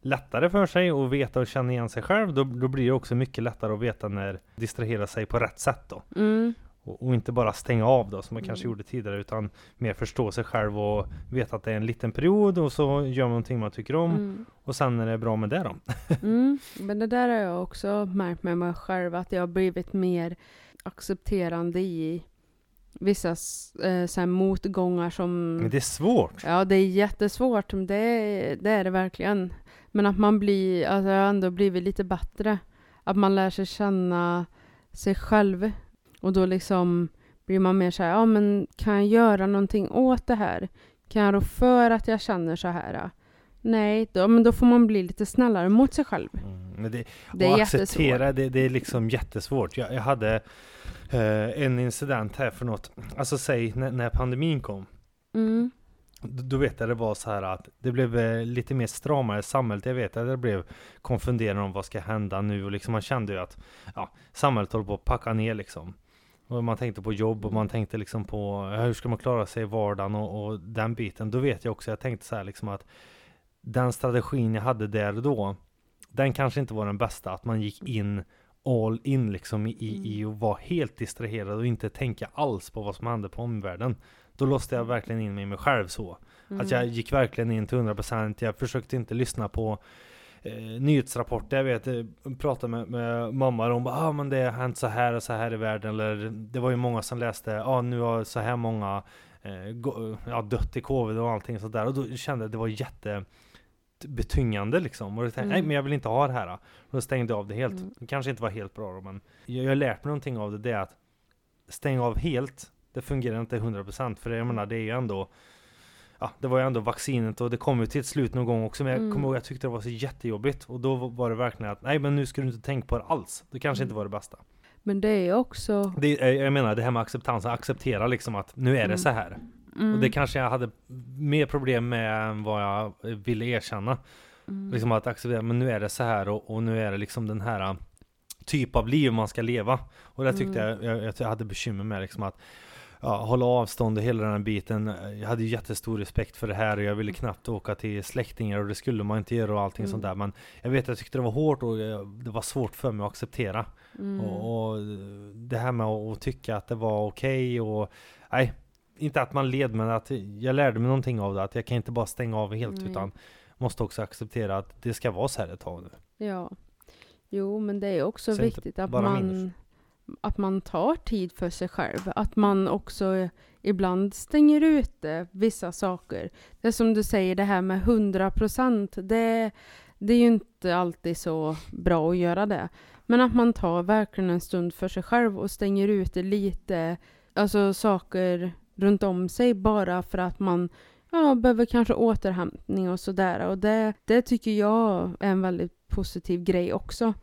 Speaker 1: lättare för sig och veta och känna igen sig själv, då, då blir det också mycket lättare att veta när distrahera sig på rätt sätt då.
Speaker 2: Mm.
Speaker 1: Och, och inte bara stänga av då som man kanske
Speaker 2: Mm.
Speaker 1: gjorde tidigare utan mer förstå sig själv och veta att det är en liten period och så gör man någonting man tycker om
Speaker 2: Mm.
Speaker 1: och sen är det bra med det då.
Speaker 2: Mm, men det där har jag också märkt med mig själv, att jag har blivit mer accepterande i vissa eh, så motgångar som...
Speaker 1: Men det är svårt.
Speaker 2: Ja, det är jättesvårt, det, är- det är det verkligen. Men att man blir, alltså jag har ändå blivit lite bättre. Att man lär sig känna sig själv. Och då liksom blir man mer så här, ja men kan jag göra någonting åt det här? Kan jag rå för att jag känner så här? Nej, då, men då får man bli lite snällare mot sig själv.
Speaker 1: Mm, det,
Speaker 2: Det
Speaker 1: och
Speaker 2: är
Speaker 1: acceptera, det, det är liksom jättesvårt. Jag, jag hade eh, en incident här för något, alltså säg när, när pandemin kom.
Speaker 2: Mm.
Speaker 1: Då vet jag det var så här att det blev eh, lite mer stramare samhället. Jag vet att det blev konfunderande om vad ska hända nu och liksom man kände ju att ja, samhället håller på att packa ner liksom. Och man tänkte på jobb och man tänkte liksom på hur ska man klara sig i vardagen och, och den biten. Då vet jag också, jag tänkte så här liksom att den strategin jag hade där och då, den kanske inte var den bästa. Att man gick in all in liksom i, i, i att vara helt distraherad och inte tänka alls på vad som hände på omvärlden. Då låste jag verkligen in mig i mig själv så.
Speaker 2: Mm.
Speaker 1: Att jag gick verkligen in till 100%. Jag försökte inte lyssna på eh, nyhetsrapporter. Jag vet, eh, pratade med, med mamma och hon bara ah, men det har hänt så här och så här i världen. Eller det var ju många som läste ah, nu har så här många eh, gå, ja, dött i covid och allting sådär. Och då kände jag att det var jätte betyngande liksom. Och jag tänkte,
Speaker 2: Mm.
Speaker 1: nej men jag vill inte ha det här. Och då stängde jag av det helt.
Speaker 2: Mm.
Speaker 1: Det kanske inte var helt bra då, men jag, jag har lärt mig någonting av det. Det är att stänga av helt, det fungerar inte 100% för jag menar det är ju ändå ja, det var ju ändå vaccinet och det kom ju till ett slut någon gång också. Men jag
Speaker 2: Mm.
Speaker 1: kommer ihåg jag tyckte det var så jättejobbigt. Och då var det verkligen att, nej men nu ska du inte tänka på det alls. Det kanske
Speaker 2: Mm.
Speaker 1: inte var det bästa.
Speaker 2: Men det är också...
Speaker 1: Det, är- jag menar det här med acceptans, acceptera liksom att nu är det
Speaker 2: Mm.
Speaker 1: så här.
Speaker 2: Mm,
Speaker 1: Och det kanske jag hade mer problem med än vad jag ville erkänna.
Speaker 2: mm,
Speaker 1: Liksom att acceptera, men nu är det så här och, och nu är det liksom den här typ av liv man ska leva. Och det tyckte
Speaker 2: Mm.
Speaker 1: jag, jag, jag hade bekymmer med liksom att ja, hålla avstånd och hela den här biten. Jag hade jättestor respekt för det här och jag ville knappt åka till släktingar och det skulle man inte göra och allting
Speaker 2: Mm.
Speaker 1: sånt där. Men jag vet, jag tyckte det var hårt och jag, det var svårt för mig att acceptera.
Speaker 2: mm,
Speaker 1: Och, och det här med att tycka att det var okej och nej, inte att man led men att jag lärde mig någonting av det. Att jag kan inte bara stänga av helt
Speaker 2: Nej.
Speaker 1: utan måste också acceptera att det ska vara så här ett tag nu.
Speaker 2: Ja. Jo, men det är också
Speaker 1: Så
Speaker 2: viktigt att man,
Speaker 1: minus
Speaker 2: att man tar tid för sig själv. Att man också ibland stänger ute eh, vissa saker. Det är som du säger, det här med 100 procent. Det, det är ju inte alltid så bra att göra det. Men att man tar verkligen en stund för sig själv och stänger ute lite alltså saker runt om sig bara för att man ja, behöver kanske återhämtning och sådär. Och det, det tycker jag är en väldigt positiv grej också.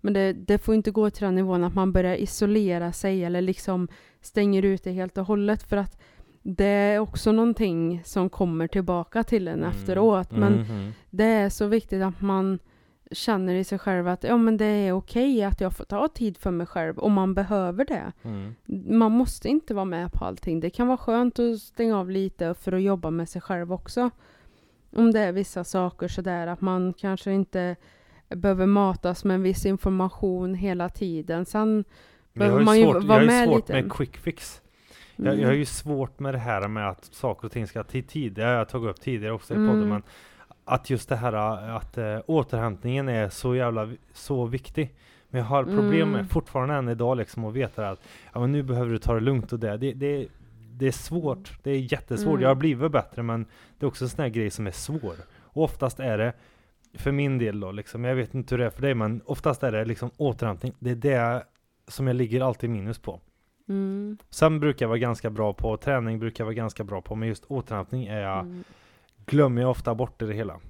Speaker 2: Men det, det får inte gå till den nivån att man börjar isolera sig eller liksom stänger ut det helt och hållet. För att det är också någonting som kommer tillbaka till en efteråt. Men
Speaker 1: Mhm.
Speaker 2: det är så viktigt att man känner i sig själv att ja, men det är okej att jag får ta tid för mig själv om man behöver det.
Speaker 1: Mm.
Speaker 2: Man måste inte vara med på allting. Det kan vara skönt att stänga av lite för att jobba med sig själv också. Om det är vissa saker sådär att man kanske inte behöver matas med en viss information hela tiden. Sen
Speaker 1: jag
Speaker 2: Behöver man
Speaker 1: ju
Speaker 2: ju
Speaker 1: svårt, jag
Speaker 2: vara
Speaker 1: har ju
Speaker 2: med
Speaker 1: svårt
Speaker 2: lite.
Speaker 1: med quick fix. Jag, jag har ju svårt med det här med att saker och ting ska ta tid. Det har jag tagit upp tidigare också i podden.
Speaker 2: Mm.
Speaker 1: Men att just det här att äh, återhämtningen är så jävla så viktig. Men jag har problem med
Speaker 2: Mm.
Speaker 1: fortfarande än idag liksom att veta att ja, men nu behöver du ta det lugnt och det. Det, det, det är svårt. Det är jättesvårt.
Speaker 2: Mm.
Speaker 1: Jag har blivit bättre men det är också en sån här grej som är svår. Och oftast är det för min del då liksom, jag vet inte hur det är för dig men oftast är det liksom återhämtning. Det är det som jag ligger alltid minus på.
Speaker 2: Mm.
Speaker 1: Sen brukar jag vara ganska bra på träning, brukar jag vara ganska bra på, men just återhämtning är jag,
Speaker 2: Mm.
Speaker 1: glömmer jag ofta bort i det hela.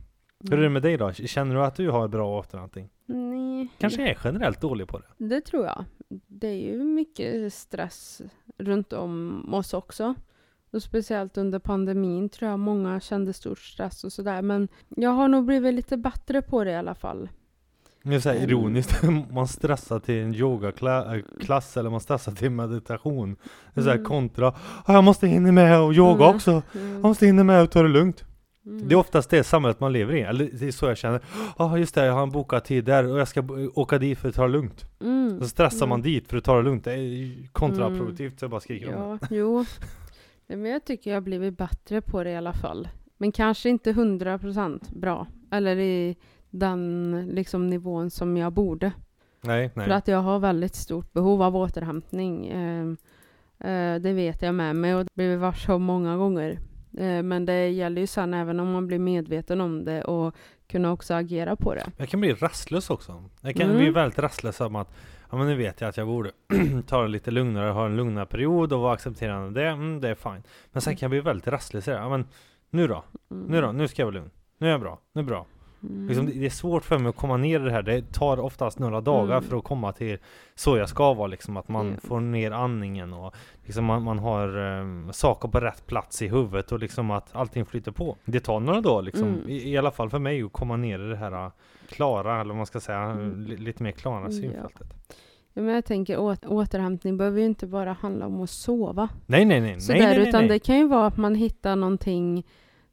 Speaker 1: Hur är det med dig då? Känner du att du har bra återhämtning?
Speaker 2: Nej.
Speaker 1: Kanske är generellt dålig på det?
Speaker 2: Det tror jag. Det är ju mycket stress runt om oss också. Och speciellt under pandemin tror jag många kände stor stress och sådär. Men jag har nog blivit lite bättre på det i alla fall.
Speaker 1: Det är så här ironiskt, man stressar till en yogaklass eller man stressar till meditation. Det är så här
Speaker 2: Mm.
Speaker 1: kontra, "Ah, jag måste hinna med och yoga
Speaker 2: Mm.
Speaker 1: också.
Speaker 2: Mm.
Speaker 1: Jag måste hinna med och ta det lugnt.
Speaker 2: Mm.
Speaker 1: Det är oftast det samhället man lever i, eller det är så jag känner. Ja just det, jag har en bokad tid där och jag ska åka dit för att ta det lugnt.
Speaker 2: Mm.
Speaker 1: Så stressar man dit för att ta det lugnt. Det är kontraproduktivt så jag bara skriker om det.
Speaker 2: Ja, jo. Men jag tycker jag har blivit bättre på det i alla fall. Men kanske inte 100% bra. Eller i den liksom, nivån som jag borde.
Speaker 1: Nej, nej.
Speaker 2: För att jag har väldigt stort behov av återhämtning. Eh, eh, det vet jag med mig och det blivit varse om många gånger. Eh, men det gäller ju sen även om man blir medveten om det och kunna också agera på det.
Speaker 1: Jag kan bli rastlös också. Jag kan
Speaker 2: Mm.
Speaker 1: bli väldigt rastlös om att Ja men nu vet jag att jag borde ta det lite lugnare, ha en lugnare period och vara accepterande det, mm, det är fine. Men sen kan jag bli väldigt rastlös i det. Ja men nu då?
Speaker 2: Mm.
Speaker 1: Nu då? Nu ska jag vara lugn. Nu är jag bra. Nu är jag bra.
Speaker 2: Mm.
Speaker 1: Liksom, det, är svårt för mig att komma ner i det här. Det tar oftast några dagar
Speaker 2: Mm.
Speaker 1: för att komma till så jag ska vara liksom. Att man
Speaker 2: Ja.
Speaker 1: får ner andningen och liksom man, man har um, saker på rätt plats i huvudet och liksom att allting flyter på. Det tar några dagar liksom.
Speaker 2: Mm.
Speaker 1: I, I alla fall för mig att komma ner i det här uh, klara, eller vad man ska säga,
Speaker 2: Mm.
Speaker 1: li, lite mer klara
Speaker 2: Ja.
Speaker 1: synfältet.
Speaker 2: Ja, men jag tänker åt, återhämtning behöver ju inte bara handla om att sova.
Speaker 1: Nej nej nej, nej, nej, nej,
Speaker 2: utan det kan ju vara att man hittar någonting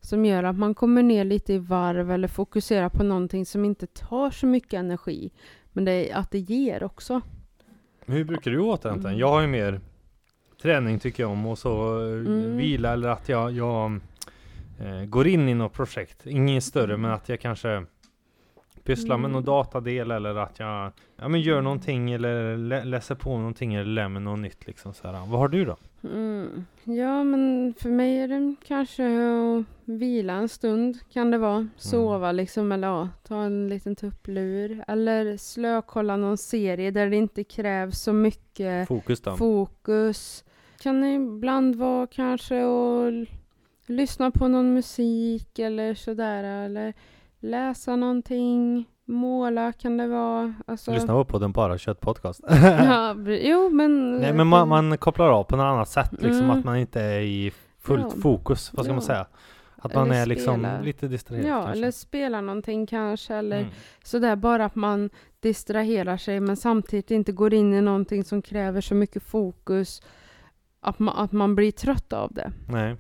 Speaker 2: som gör att man kommer ner lite i varv eller fokuserar på någonting som inte tar så mycket energi. Men det är att det ger också.
Speaker 1: Men hur brukar du återhämta dig?
Speaker 2: Mm.
Speaker 1: Jag har ju mer träning tycker jag om och så eh,
Speaker 2: Mm.
Speaker 1: vila eller att jag, jag eh, går in i något projekt. Inget större
Speaker 2: Mm.
Speaker 1: men att jag kanske pysslar med
Speaker 2: Mm.
Speaker 1: någon datadel eller att jag ja, men gör någonting eller lä läser på någonting eller lär mig något nytt liksom så här. Vad har du då?
Speaker 2: Mm. Ja, men för mig är det kanske att vila en stund kan det vara. Sova liksom eller ja, ta en liten tupplur. Eller slökolla någon serie där det inte krävs så mycket
Speaker 1: Fokus då?
Speaker 2: fokus. Kan ibland vara kanske att lyssna på någon musik eller sådär. Eller läsa någonting. Måla kan det vara. Alltså,
Speaker 1: Lyssna på podden Bara Kött Podcast.
Speaker 2: ja, jo men...
Speaker 1: Nej men man, man kopplar av på något annat sätt liksom,
Speaker 2: Mm.
Speaker 1: att man inte är i fullt
Speaker 2: Ja.
Speaker 1: fokus, vad ska man
Speaker 2: Ja.
Speaker 1: säga? Att man
Speaker 2: Eller
Speaker 1: är liksom
Speaker 2: spela.
Speaker 1: lite distraherad
Speaker 2: Ja,
Speaker 1: kanske.
Speaker 2: eller spela någonting kanske. Eller
Speaker 1: Mm.
Speaker 2: sådär, bara att man distraherar sig men samtidigt inte går in i någonting som kräver så mycket fokus att man, att man blir trött av det.
Speaker 1: Nej.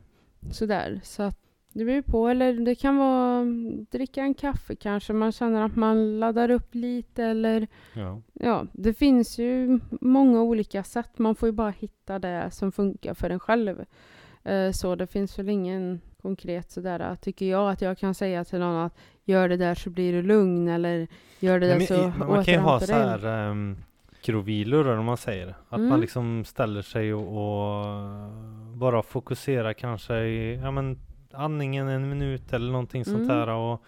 Speaker 2: Sådär, så att det beror på. Eller det kan vara mm, dricka en kaffe kanske. Man känner att man laddar upp lite eller
Speaker 1: Ja.
Speaker 2: ja, det finns ju många olika sätt. Man får ju bara hitta det som funkar för en själv. Eh, Så det finns väl ingen konkret sådär, tycker jag, att jag kan säga till någon att gör det där så blir du lugn eller gör det där
Speaker 1: Nej,
Speaker 2: så
Speaker 1: men, man kan ju ha så här um, krovilor eller om man säger. Att man
Speaker 2: Mm.
Speaker 1: liksom ställer sig och, och bara fokuserar kanske i ja, men, andningen en minut eller någonting sånt
Speaker 2: Mm.
Speaker 1: där. Och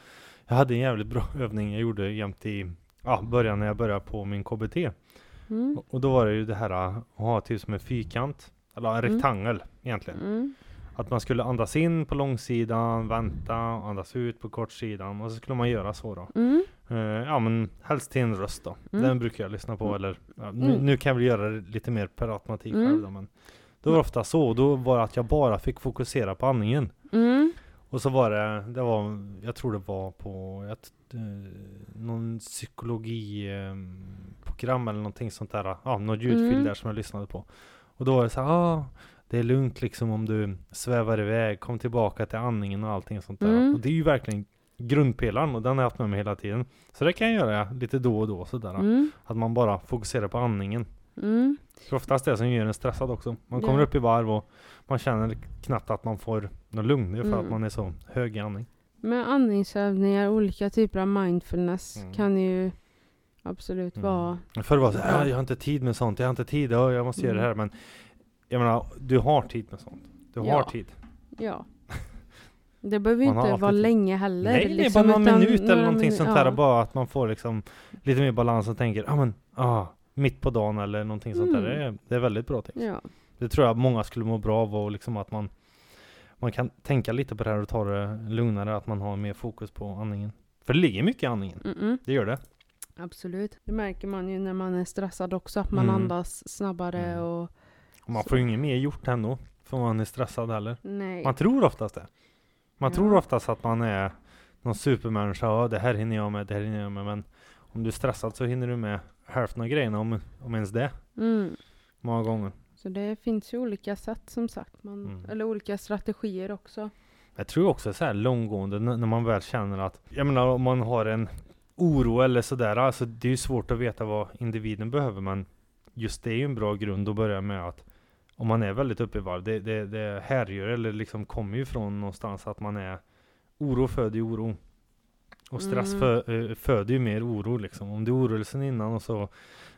Speaker 1: jag hade en jävligt bra övning jag gjorde jämt i ja, början när jag började på min KBT.
Speaker 2: Mm.
Speaker 1: Och, då var det ju det här att ha typ som en fyrkant. Eller en
Speaker 2: Mm.
Speaker 1: rektangel egentligen.
Speaker 2: Mm.
Speaker 1: Att man skulle andas in på långsidan, vänta, andas ut på kortsidan och så skulle man göra så då. Eh, ja men helst till en röst då.
Speaker 2: Mm.
Speaker 1: Den brukar jag lyssna på eller ja, nu, nu kan jag väl göra det lite mer per automatik själv då men Då var det ofta så, då var det att jag bara fick fokusera på andningen.
Speaker 2: Mm.
Speaker 1: Och så var det, det var, jag tror det var på ett, eh, någon psykologiprogram eller någonting sånt där. Ja, någon ljudfil
Speaker 2: Mm.
Speaker 1: där som jag lyssnade på. Och då var det så här, ah, det är lugnt liksom om du svävar iväg, kom tillbaka till andningen och allting sånt där.
Speaker 2: Mm.
Speaker 1: Och det är ju verkligen grundpelaren och den har jag haft med mig hela tiden. Så det kan jag göra lite då och då sådär.
Speaker 2: Mm.
Speaker 1: Att man bara fokuserar på andningen.
Speaker 2: Mm.
Speaker 1: Det är oftast det som gör en stressad också. Man kommer
Speaker 2: Ja.
Speaker 1: upp i varv och man känner knappt att man får något lugn. Det är för att
Speaker 2: Mm.
Speaker 1: man är så hög i andning.
Speaker 2: Med andningsövningar, olika typer av mindfulness
Speaker 1: Mm.
Speaker 2: kan ju absolut
Speaker 1: Mm.
Speaker 2: vara...
Speaker 1: Förr var det så här,
Speaker 2: Ja.
Speaker 1: "Ah, jag har inte tid med sånt, jag har inte tid, ja, jag måste göra det här.
Speaker 2: Mm.
Speaker 1: Men jag menar, du har tid med sånt. Du har
Speaker 2: Ja.
Speaker 1: tid.
Speaker 2: Ja. Det behöver ju
Speaker 1: har
Speaker 2: inte vara
Speaker 1: tid.
Speaker 2: länge heller.
Speaker 1: Nej,
Speaker 2: liksom,
Speaker 1: bara någon minut eller någonting
Speaker 2: minu-
Speaker 1: sånt
Speaker 2: ja.
Speaker 1: där. Bara att man får liksom lite mer balans och tänker, ja ah, men, ah, mitt på dagen eller någonting sånt där.
Speaker 2: Mm.
Speaker 1: Det är, det är väldigt bra tänkt.
Speaker 2: Ja.
Speaker 1: Det tror jag många skulle må bra av och liksom att man man kan tänka lite på det här och ta det lugnare, att man har mer fokus på andningen. För det ligger mycket i andningen,
Speaker 2: Mm-mm.
Speaker 1: det gör det.
Speaker 2: Absolut. Det märker man ju när man är stressad också, att man
Speaker 1: Mm.
Speaker 2: andas snabbare
Speaker 1: Mm.
Speaker 2: och...
Speaker 1: Och man
Speaker 2: Så.
Speaker 1: får ju inget mer gjort ändå, för man är stressad heller.
Speaker 2: Nej.
Speaker 1: Man tror oftast det. Man
Speaker 2: Ja.
Speaker 1: tror oftast att man är någon supermänniska, ja det här hinner jag med, det här hinner jag med, men om du är stressad så hinner du med hälften av grejerna, om, om ens det,
Speaker 2: Mm.
Speaker 1: många gånger.
Speaker 2: Så det finns ju olika sätt som sagt, man,
Speaker 1: Mm.
Speaker 2: eller olika strategier också.
Speaker 1: Jag tror också så här långgående när man väl känner att, jag menar om man har en oro eller sådär, alltså det är ju svårt att veta vad individen behöver men just det är ju en bra grund att börja med att om man är väldigt uppe i varv, det, det, det härgör eller liksom kommer ju från någonstans att man är oro föder ju oro. Och stress
Speaker 2: Mm.
Speaker 1: fö, eh, föder ju mer oro liksom. Om du är orolig sen innan och så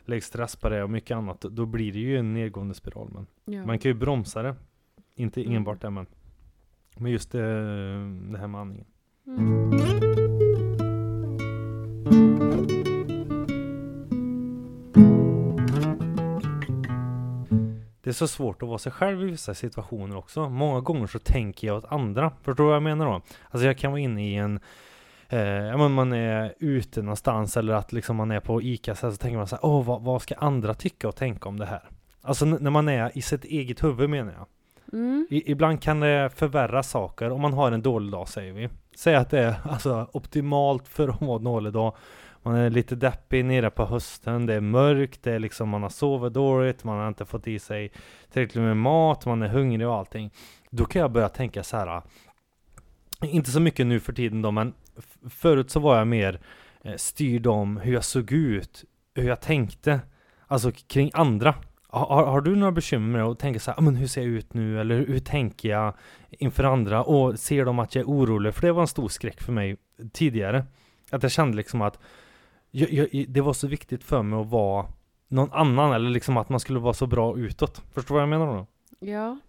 Speaker 1: läggs stress på det och mycket annat, då blir det ju en nedgående spiral. Men
Speaker 2: Ja.
Speaker 1: man kan ju bromsa det. Inte
Speaker 2: Mm.
Speaker 1: enbart det men Men just det, det här med andningen.
Speaker 2: Mm.
Speaker 1: Det är så svårt att vara sig själv i vissa situationer också. Många gånger så tänker jag åt andra. Förstår du vad jag menar då? Alltså jag kan vara inne i en eh, men man är ute någonstans eller att liksom man är på ICA så, här, så tänker man så här, åh vad, vad ska andra tycka och tänka om det här? Alltså när man är i sitt eget huvud menar jag.
Speaker 2: Mm.
Speaker 1: I, ibland kan det förvärra saker om man har en dålig dag säger vi. Säg att det är alltså optimalt för att ha en dålig dag. Man är lite deppig nere på hösten, det är mörkt, det är liksom man har sovit dåligt, man har inte fått i sig tillräckligt med mat, man är hungrig och allting. Då kan jag börja tänka så här. Inte så mycket nu för tiden då, men förut så var jag mer eh, styrd om hur jag såg ut, hur jag tänkte, alltså kring andra. Har, har du några bekymmer med att tänka så här, ah, men hur ser jag ut nu? Eller hur tänker jag inför andra? Och ser de att jag är orolig? För det var en stor skräck för mig tidigare. Att jag kände liksom att jag, jag, det var så viktigt för mig att vara någon annan, eller liksom att man skulle vara så bra utåt. Förstår du vad jag menar då?
Speaker 2: Ja.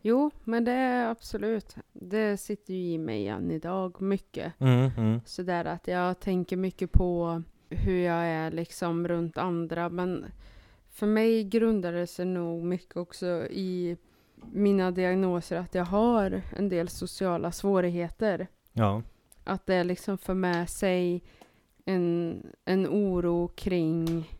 Speaker 2: Jo, men det är absolut. Det sitter ju i mig än idag mycket.
Speaker 1: Mm, mm.
Speaker 2: Sådär att jag tänker mycket på hur jag är liksom runt andra. Men för mig grundar det sig nog mycket också i mina diagnoser att jag har en del sociala svårigheter.
Speaker 1: Ja.
Speaker 2: Att det liksom för med sig en, en oro kring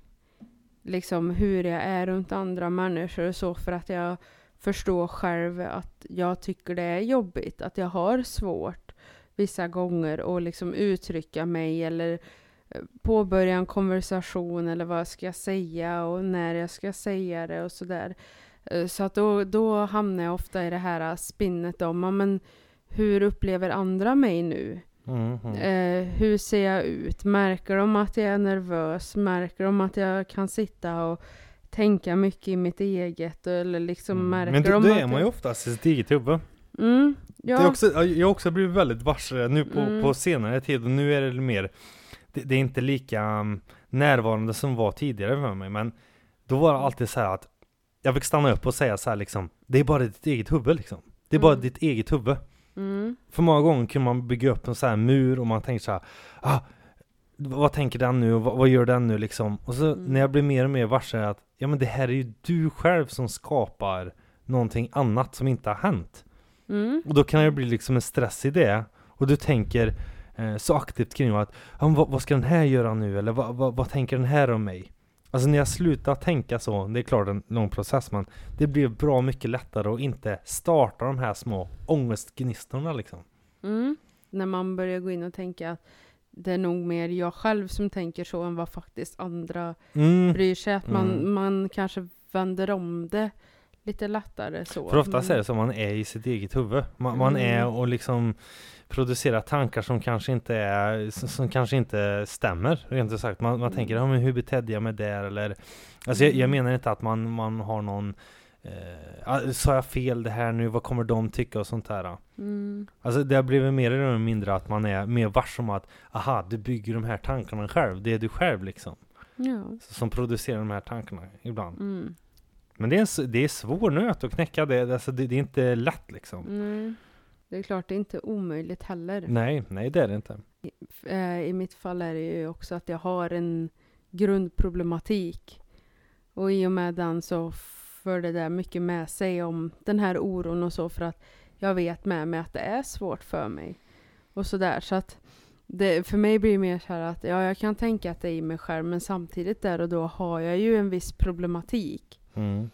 Speaker 2: liksom hur jag är runt andra människor och så för att jag förstår själv att jag tycker det är jobbigt, att jag har svårt vissa gånger att liksom uttrycka mig eller eh, påbörja en konversation eller vad ska jag säga och när jag ska säga det och sådär. Eh, Så att då, då hamnar jag ofta i det här spinnet om, men hur upplever andra mig nu?
Speaker 1: Mm, mm.
Speaker 2: Eh, hur ser jag ut? Märker de att jag är nervös? Märker de att jag kan sitta och tänka mycket i mitt eget? Eller liksom
Speaker 1: Mm.
Speaker 2: märker
Speaker 1: Men då,
Speaker 2: de
Speaker 1: då
Speaker 2: att
Speaker 1: är man ju oftast i sitt eget huvud.
Speaker 2: Mm,
Speaker 1: Det är
Speaker 2: ja.
Speaker 1: också, jag har också blivit väldigt varse nu på,
Speaker 2: Mm.
Speaker 1: på senare tid och nu är det mer det, det är inte lika um, närvarande som var tidigare för mig men då var det alltid så här att jag fick stanna upp och säga så här liksom Det är bara ditt eget huvud liksom Det är bara
Speaker 2: Mm.
Speaker 1: ditt eget huvud
Speaker 2: Mm,
Speaker 1: För många gånger kunde man bygga upp en så här mur och man tänkte så här ah, Vad tänker den nu och vad, vad gör den nu liksom Och så
Speaker 2: Mm.
Speaker 1: när jag blir mer och mer varse att Ja men det här är ju du själv som skapar Någonting annat som inte har hänt
Speaker 2: mm,
Speaker 1: och då kan det bli liksom en stress i det. Och du tänker eh, så aktivt kring att ja, vad, vad ska den här göra nu? Eller vad, vad, vad tänker den här om mig? Alltså när jag slutar tänka så, det är klart en lång process men det blir bra mycket lättare att inte starta de här små ångestgnistorna liksom.
Speaker 2: mm. När man börjar gå in och tänka att det är nog mer jag själv som tänker så än vad faktiskt andra
Speaker 1: Mm.
Speaker 2: bryr sig. Att man,
Speaker 1: Mm.
Speaker 2: man kanske vänder om det lite lättare så.
Speaker 1: För oftast är det så man är i sitt eget huvud. Man, man är
Speaker 2: Mm.
Speaker 1: och liksom producerar tankar som kanske inte är, som, som kanske inte stämmer, rent ut sagt. Man, man tänker, ja men hur betedde jag mig där? Eller, alltså jag, jag
Speaker 2: Mm.
Speaker 1: menar inte att man, man har någon eh, ah, Sa jag fel det här nu? Vad kommer de tycka och sånt där?
Speaker 2: Mm,
Speaker 1: Alltså det har blivit mer eller mindre att man är mer varse om att Aha, du bygger de här tankarna själv. Det är du själv liksom.
Speaker 2: ja.
Speaker 1: Som producerar de här tankarna ibland.
Speaker 2: Mm.
Speaker 1: Men det är en, det är svår nöt att knäcka. Det, alltså det, det är inte lätt liksom.
Speaker 2: Nej. Det är klart, det är inte omöjligt heller.
Speaker 1: Nej, nej det är det inte.
Speaker 2: Eh, I mitt fall är det ju också att jag har en grundproblematik. Och i och med den så för det där mycket med sig om den här oron och så för att jag vet med mig att det är svårt för mig. Och sådär. Så att det, för mig blir det mer så här att ja, jag kan tänka att det är i mig själv men samtidigt där och då har jag ju en viss problematik.
Speaker 1: Mm.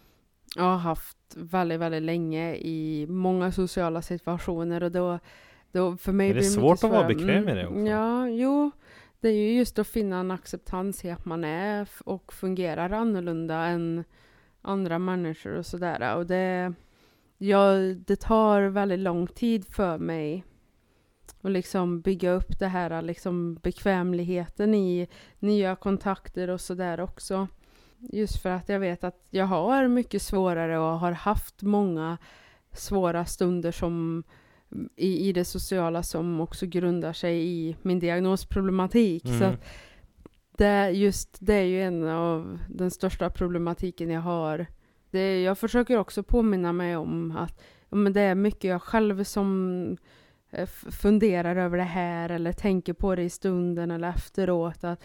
Speaker 2: Jag har haft väldigt, väldigt länge i många sociala situationer och då, då för mig
Speaker 1: Men det är
Speaker 2: blir
Speaker 1: svårt
Speaker 2: mycket
Speaker 1: att vara bekväm med det också.
Speaker 2: Ja, jo. Det är ju just att finna en acceptans i att man är och fungerar annorlunda än andra människor och sådär. Och det, ja, det tar väldigt lång tid för mig att liksom bygga upp det här liksom bekvämligheten i nya kontakter och sådär också. Just för att jag vet att jag har mycket svårare och har haft många svåra stunder som i, i det sociala som också grundar sig i min diagnosproblematik. Så
Speaker 1: Mm.
Speaker 2: att det, just det är ju en av den största problematiken jag har. Det, jag försöker också påminna mig om att men det är mycket jag själv som eh, funderar över det här eller tänker på det i stunden eller efteråt. Att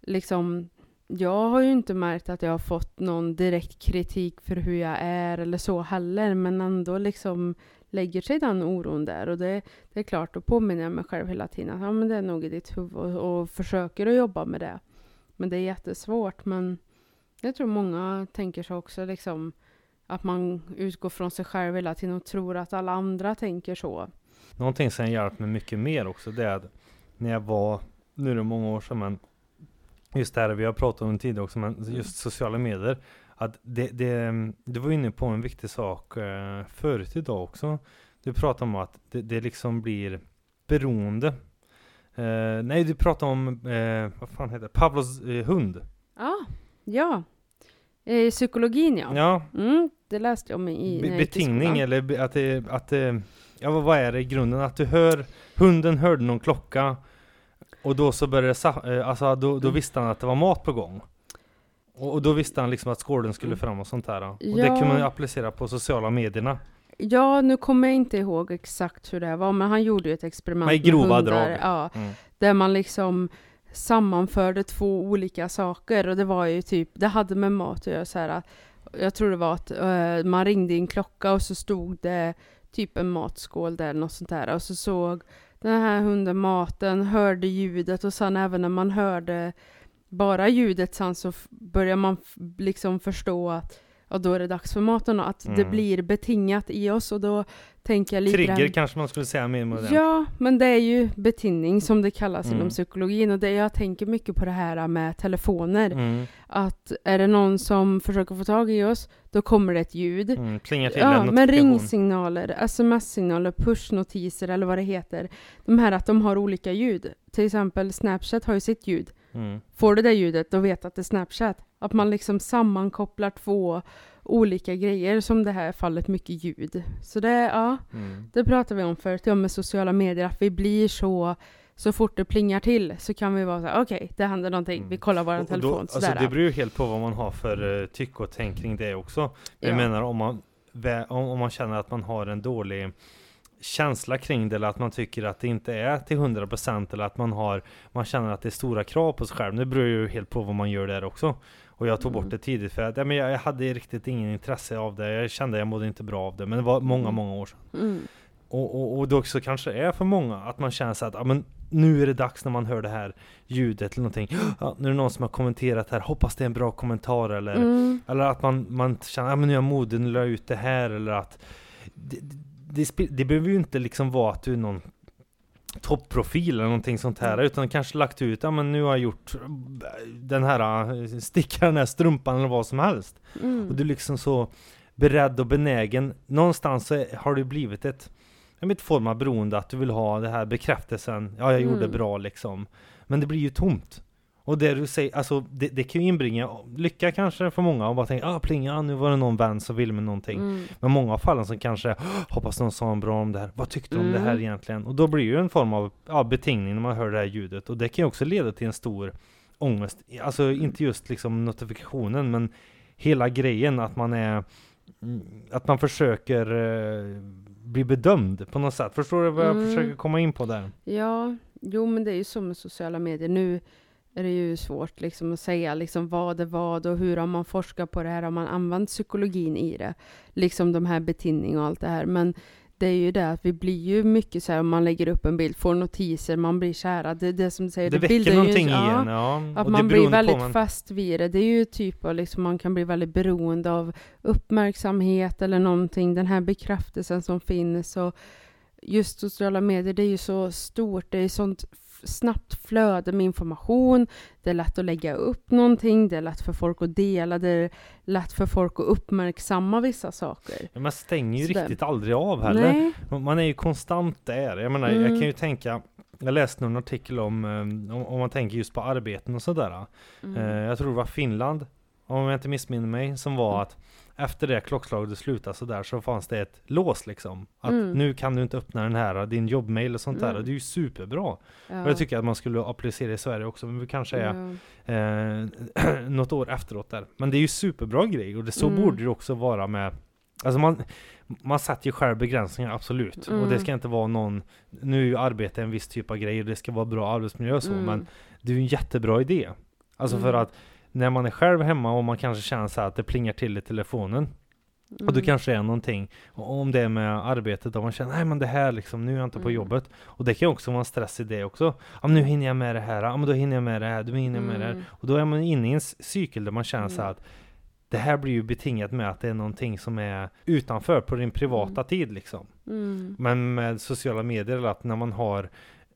Speaker 2: liksom, jag har ju inte märkt att jag har fått någon direkt kritik för hur jag är eller så heller, men ändå liksom lägger sig den oron där. Och det, det är klart, då påminner jag mig själv hela tiden att ja, men det är nog i ditt huvud och, och försöker att jobba med det. Men det är jättesvårt. Men jag tror många tänker så också, liksom, att man utgår från sig själv hela tiden och tror att alla andra tänker så.
Speaker 1: Någonting som hjälpt mig mycket mer också det är att när jag var, nu är det många år sedan men just det här vi har pratat om tidigare också men just sociala medier att det, det, du var inne på en viktig sak eh, förut idag också. Du pratade om att det, det liksom blir beroende. Eh, nej, du pratade om, eh, vad fan heter det, Pavlos eh, hund.
Speaker 2: Ja, ja. I psykologin ja.
Speaker 1: Ja,
Speaker 2: Mm, det läste jag om i
Speaker 1: Be- betingning eller att det, att det, ja vad- är det i grunden? Att du hör, hunden hörde någon klocka och då så började det, eh, alltså då, då
Speaker 2: Mm.
Speaker 1: visste han att det var mat på gång. Och, då visste han liksom att skålen skulle fram och sånt där. Och det kan man ju applicera på sociala medierna.
Speaker 2: Ja, nu kommer jag inte ihåg exakt hur det var, men han gjorde ju ett experiment
Speaker 1: Men i grova
Speaker 2: med hundar,
Speaker 1: drag.
Speaker 2: Ja,
Speaker 1: Mm.
Speaker 2: där man liksom sammanförde två olika saker och det var ju typ, det hade med mat att göra så här jag tror det var att eh, man ringde i en klocka och så stod det typ en matskål där, något sånt där. Och så såg den här hunden maten, hörde ljudet och sen även när man hörde bara ljudet sen så börjar man liksom förstå att ja, då är det dags för maten och att det
Speaker 1: Mm.
Speaker 2: blir betingat i oss och då tänker jag lite
Speaker 1: Trigger
Speaker 2: grann-
Speaker 1: kanske man skulle säga mer modernt.
Speaker 2: Ja, men det är ju betinning som det kallas
Speaker 1: Mm.
Speaker 2: inom psykologin och det, jag tänker mycket på det här med telefoner.
Speaker 1: Mm,
Speaker 2: Att är det någon som försöker få tag i oss, då kommer det ett ljud.
Speaker 1: mm, plingar till
Speaker 2: Ja,
Speaker 1: en
Speaker 2: men ringsignaler, sms-signaler, pushnotiser eller vad det heter. De här att de har olika ljud. Till exempel Snapchat har ju sitt ljud.
Speaker 1: Mm.
Speaker 2: Får du det ljudet, då vet att det är Snapchat. Att man liksom sammankopplar två olika grejer, som det här fallet mycket ljud. Så det, ja,
Speaker 1: Mm.
Speaker 2: det pratade vi om förut, ja, med sociala medier, att vi blir så, så fort det plingar till så kan vi vara så här, okej, det händer någonting,
Speaker 1: Mm.
Speaker 2: vi kollar vår telefon,
Speaker 1: då, alltså det beror ju helt på vad man har för uh, tycke och tänk kring det också. Jag
Speaker 2: Ja.
Speaker 1: menar om man, om man känner att man har en dålig känsla kring det eller att man tycker att det inte är till 100% eller att man har man känner att det är stora krav på sig själv. Det beror ju helt på vad man gör där också. Och jag tog
Speaker 2: Mm.
Speaker 1: bort det tidigt för att ja, men jag, hade riktigt ingen intresse av det. Jag kände att jag mådde inte bra av det. Men det var många,
Speaker 2: Mm.
Speaker 1: många år sedan.
Speaker 2: Mm.
Speaker 1: Och, och, och då också kanske det är för många att man känner så att ja, men nu är det dags när man hör det här ljudet eller någonting. Ja, nu är det någon som har kommenterat här, hoppas det är en bra kommentar eller
Speaker 2: Mm.
Speaker 1: eller att man, man känner att men nu är jag modig, nu la jag ut det här eller att det, det, det behöver ju inte liksom vara att du är någon topprofil eller någonting sånt här
Speaker 2: Mm.
Speaker 1: utan kanske lagt ut, ja men nu har jag gjort den här, sticka den här strumpan eller vad som helst.
Speaker 2: Mm.
Speaker 1: Och du är liksom så beredd och benägen. Någonstans så har det blivit ett, vet, form av beroende att du vill ha det här bekräftelsen. Ja, jag gjorde
Speaker 2: Mm.
Speaker 1: bra liksom. Men det blir ju tomt. Och det du säger, alltså det, det kan ju inbringa lycka kanske för många och bara tänka, ah plinga, nu var det någon vän som ville med någonting.
Speaker 2: Mm.
Speaker 1: Men många av fallen som kanske, "Åh, hoppas någon sa bra om det här, vad tyckte du om det här
Speaker 2: Mm.
Speaker 1: egentligen? Och då blir det ju en form av ja, betingning när man hör det här ljudet. Och det kan ju också leda till en stor ångest. Alltså inte just liksom notifikationen, men hela grejen att man är mm, att man försöker eh, bli bedömd på något sätt. Förstår du vad jag
Speaker 2: Mm.
Speaker 1: försöker komma in på där?
Speaker 2: Ja, jo men det är ju så med sociala medier. Nu är det ju svårt liksom att säga liksom vad är vad och hur har man forskat på det här, har man använt psykologin i det? Liksom de här betinning och allt det här. Men det är ju det att vi blir ju mycket så här om man lägger upp en bild, får notiser, man blir kära. Det är det som du säger,
Speaker 1: Det
Speaker 2: det
Speaker 1: väcker
Speaker 2: ju
Speaker 1: någonting i
Speaker 2: ja,
Speaker 1: en, ja.
Speaker 2: Att
Speaker 1: och
Speaker 2: man blir väldigt
Speaker 1: man-
Speaker 2: fast vid det. Det är ju typ av liksom, man kan bli väldigt beroende av uppmärksamhet eller någonting. Den här bekräftelsen som finns och just sociala medier, det är ju så stort. Det är sånt snabbt flöde med information. Det är lätt att lägga upp någonting. Det är lätt för folk att dela. Det är lätt för folk att uppmärksamma vissa saker.
Speaker 1: Ja, Man stänger ju
Speaker 2: Sådär.
Speaker 1: riktigt aldrig av heller.
Speaker 2: Nej.
Speaker 1: Man är ju konstant där. Jag menar, jag
Speaker 2: Mm.
Speaker 1: kan ju tänka jag läste någon artikel om, eh, om, om man tänker just på arbeten och sådär.
Speaker 2: Mm.
Speaker 1: Eh, jag tror det var Finland, om jag inte missminner mig, som var
Speaker 2: Mm.
Speaker 1: att efter det klockslaget slutade sådär så fanns det ett lås liksom. Att
Speaker 2: Mm.
Speaker 1: nu kan du inte öppna den här, din jobbmail och sånt där.
Speaker 2: Mm.
Speaker 1: Och det är ju superbra.
Speaker 2: ja.
Speaker 1: Och jag tycker att man skulle applicera i Sverige också, men vi kanske är
Speaker 2: Ja.
Speaker 1: eh, något år efteråt där. Men det är ju superbra grej och det, så
Speaker 2: Mm.
Speaker 1: borde det också vara med Alltså man, man sätter ju själv begränsningar, absolut. Och det
Speaker 2: Mm.
Speaker 1: ska inte vara någon, nu är ju arbete en viss typ av grej och det ska vara bra arbetsmiljö och så,
Speaker 2: Mm.
Speaker 1: men det är ju en jättebra idé. Alltså för
Speaker 2: Mm.
Speaker 1: att när man är själv hemma och man kanske känner så att det plingar till i telefonen och då
Speaker 2: Mm.
Speaker 1: kanske är någonting, och om det är med arbetet, och man känner nej men det här liksom, nu är jag inte på
Speaker 2: Mm.
Speaker 1: jobbet. Och det kan också vara en stress i det också. Ja men nu hinner jag med det här, ja men då hinner jag med det här, då hinner jag med det här.
Speaker 2: Mm.
Speaker 1: Och då är man inne i en cykel där man känner så
Speaker 2: Mm.
Speaker 1: att det här blir ju betingat med att det är någonting som är utanför på din privata
Speaker 2: Mm.
Speaker 1: tid liksom.
Speaker 2: Mm.
Speaker 1: Men med sociala medier, eller att när man har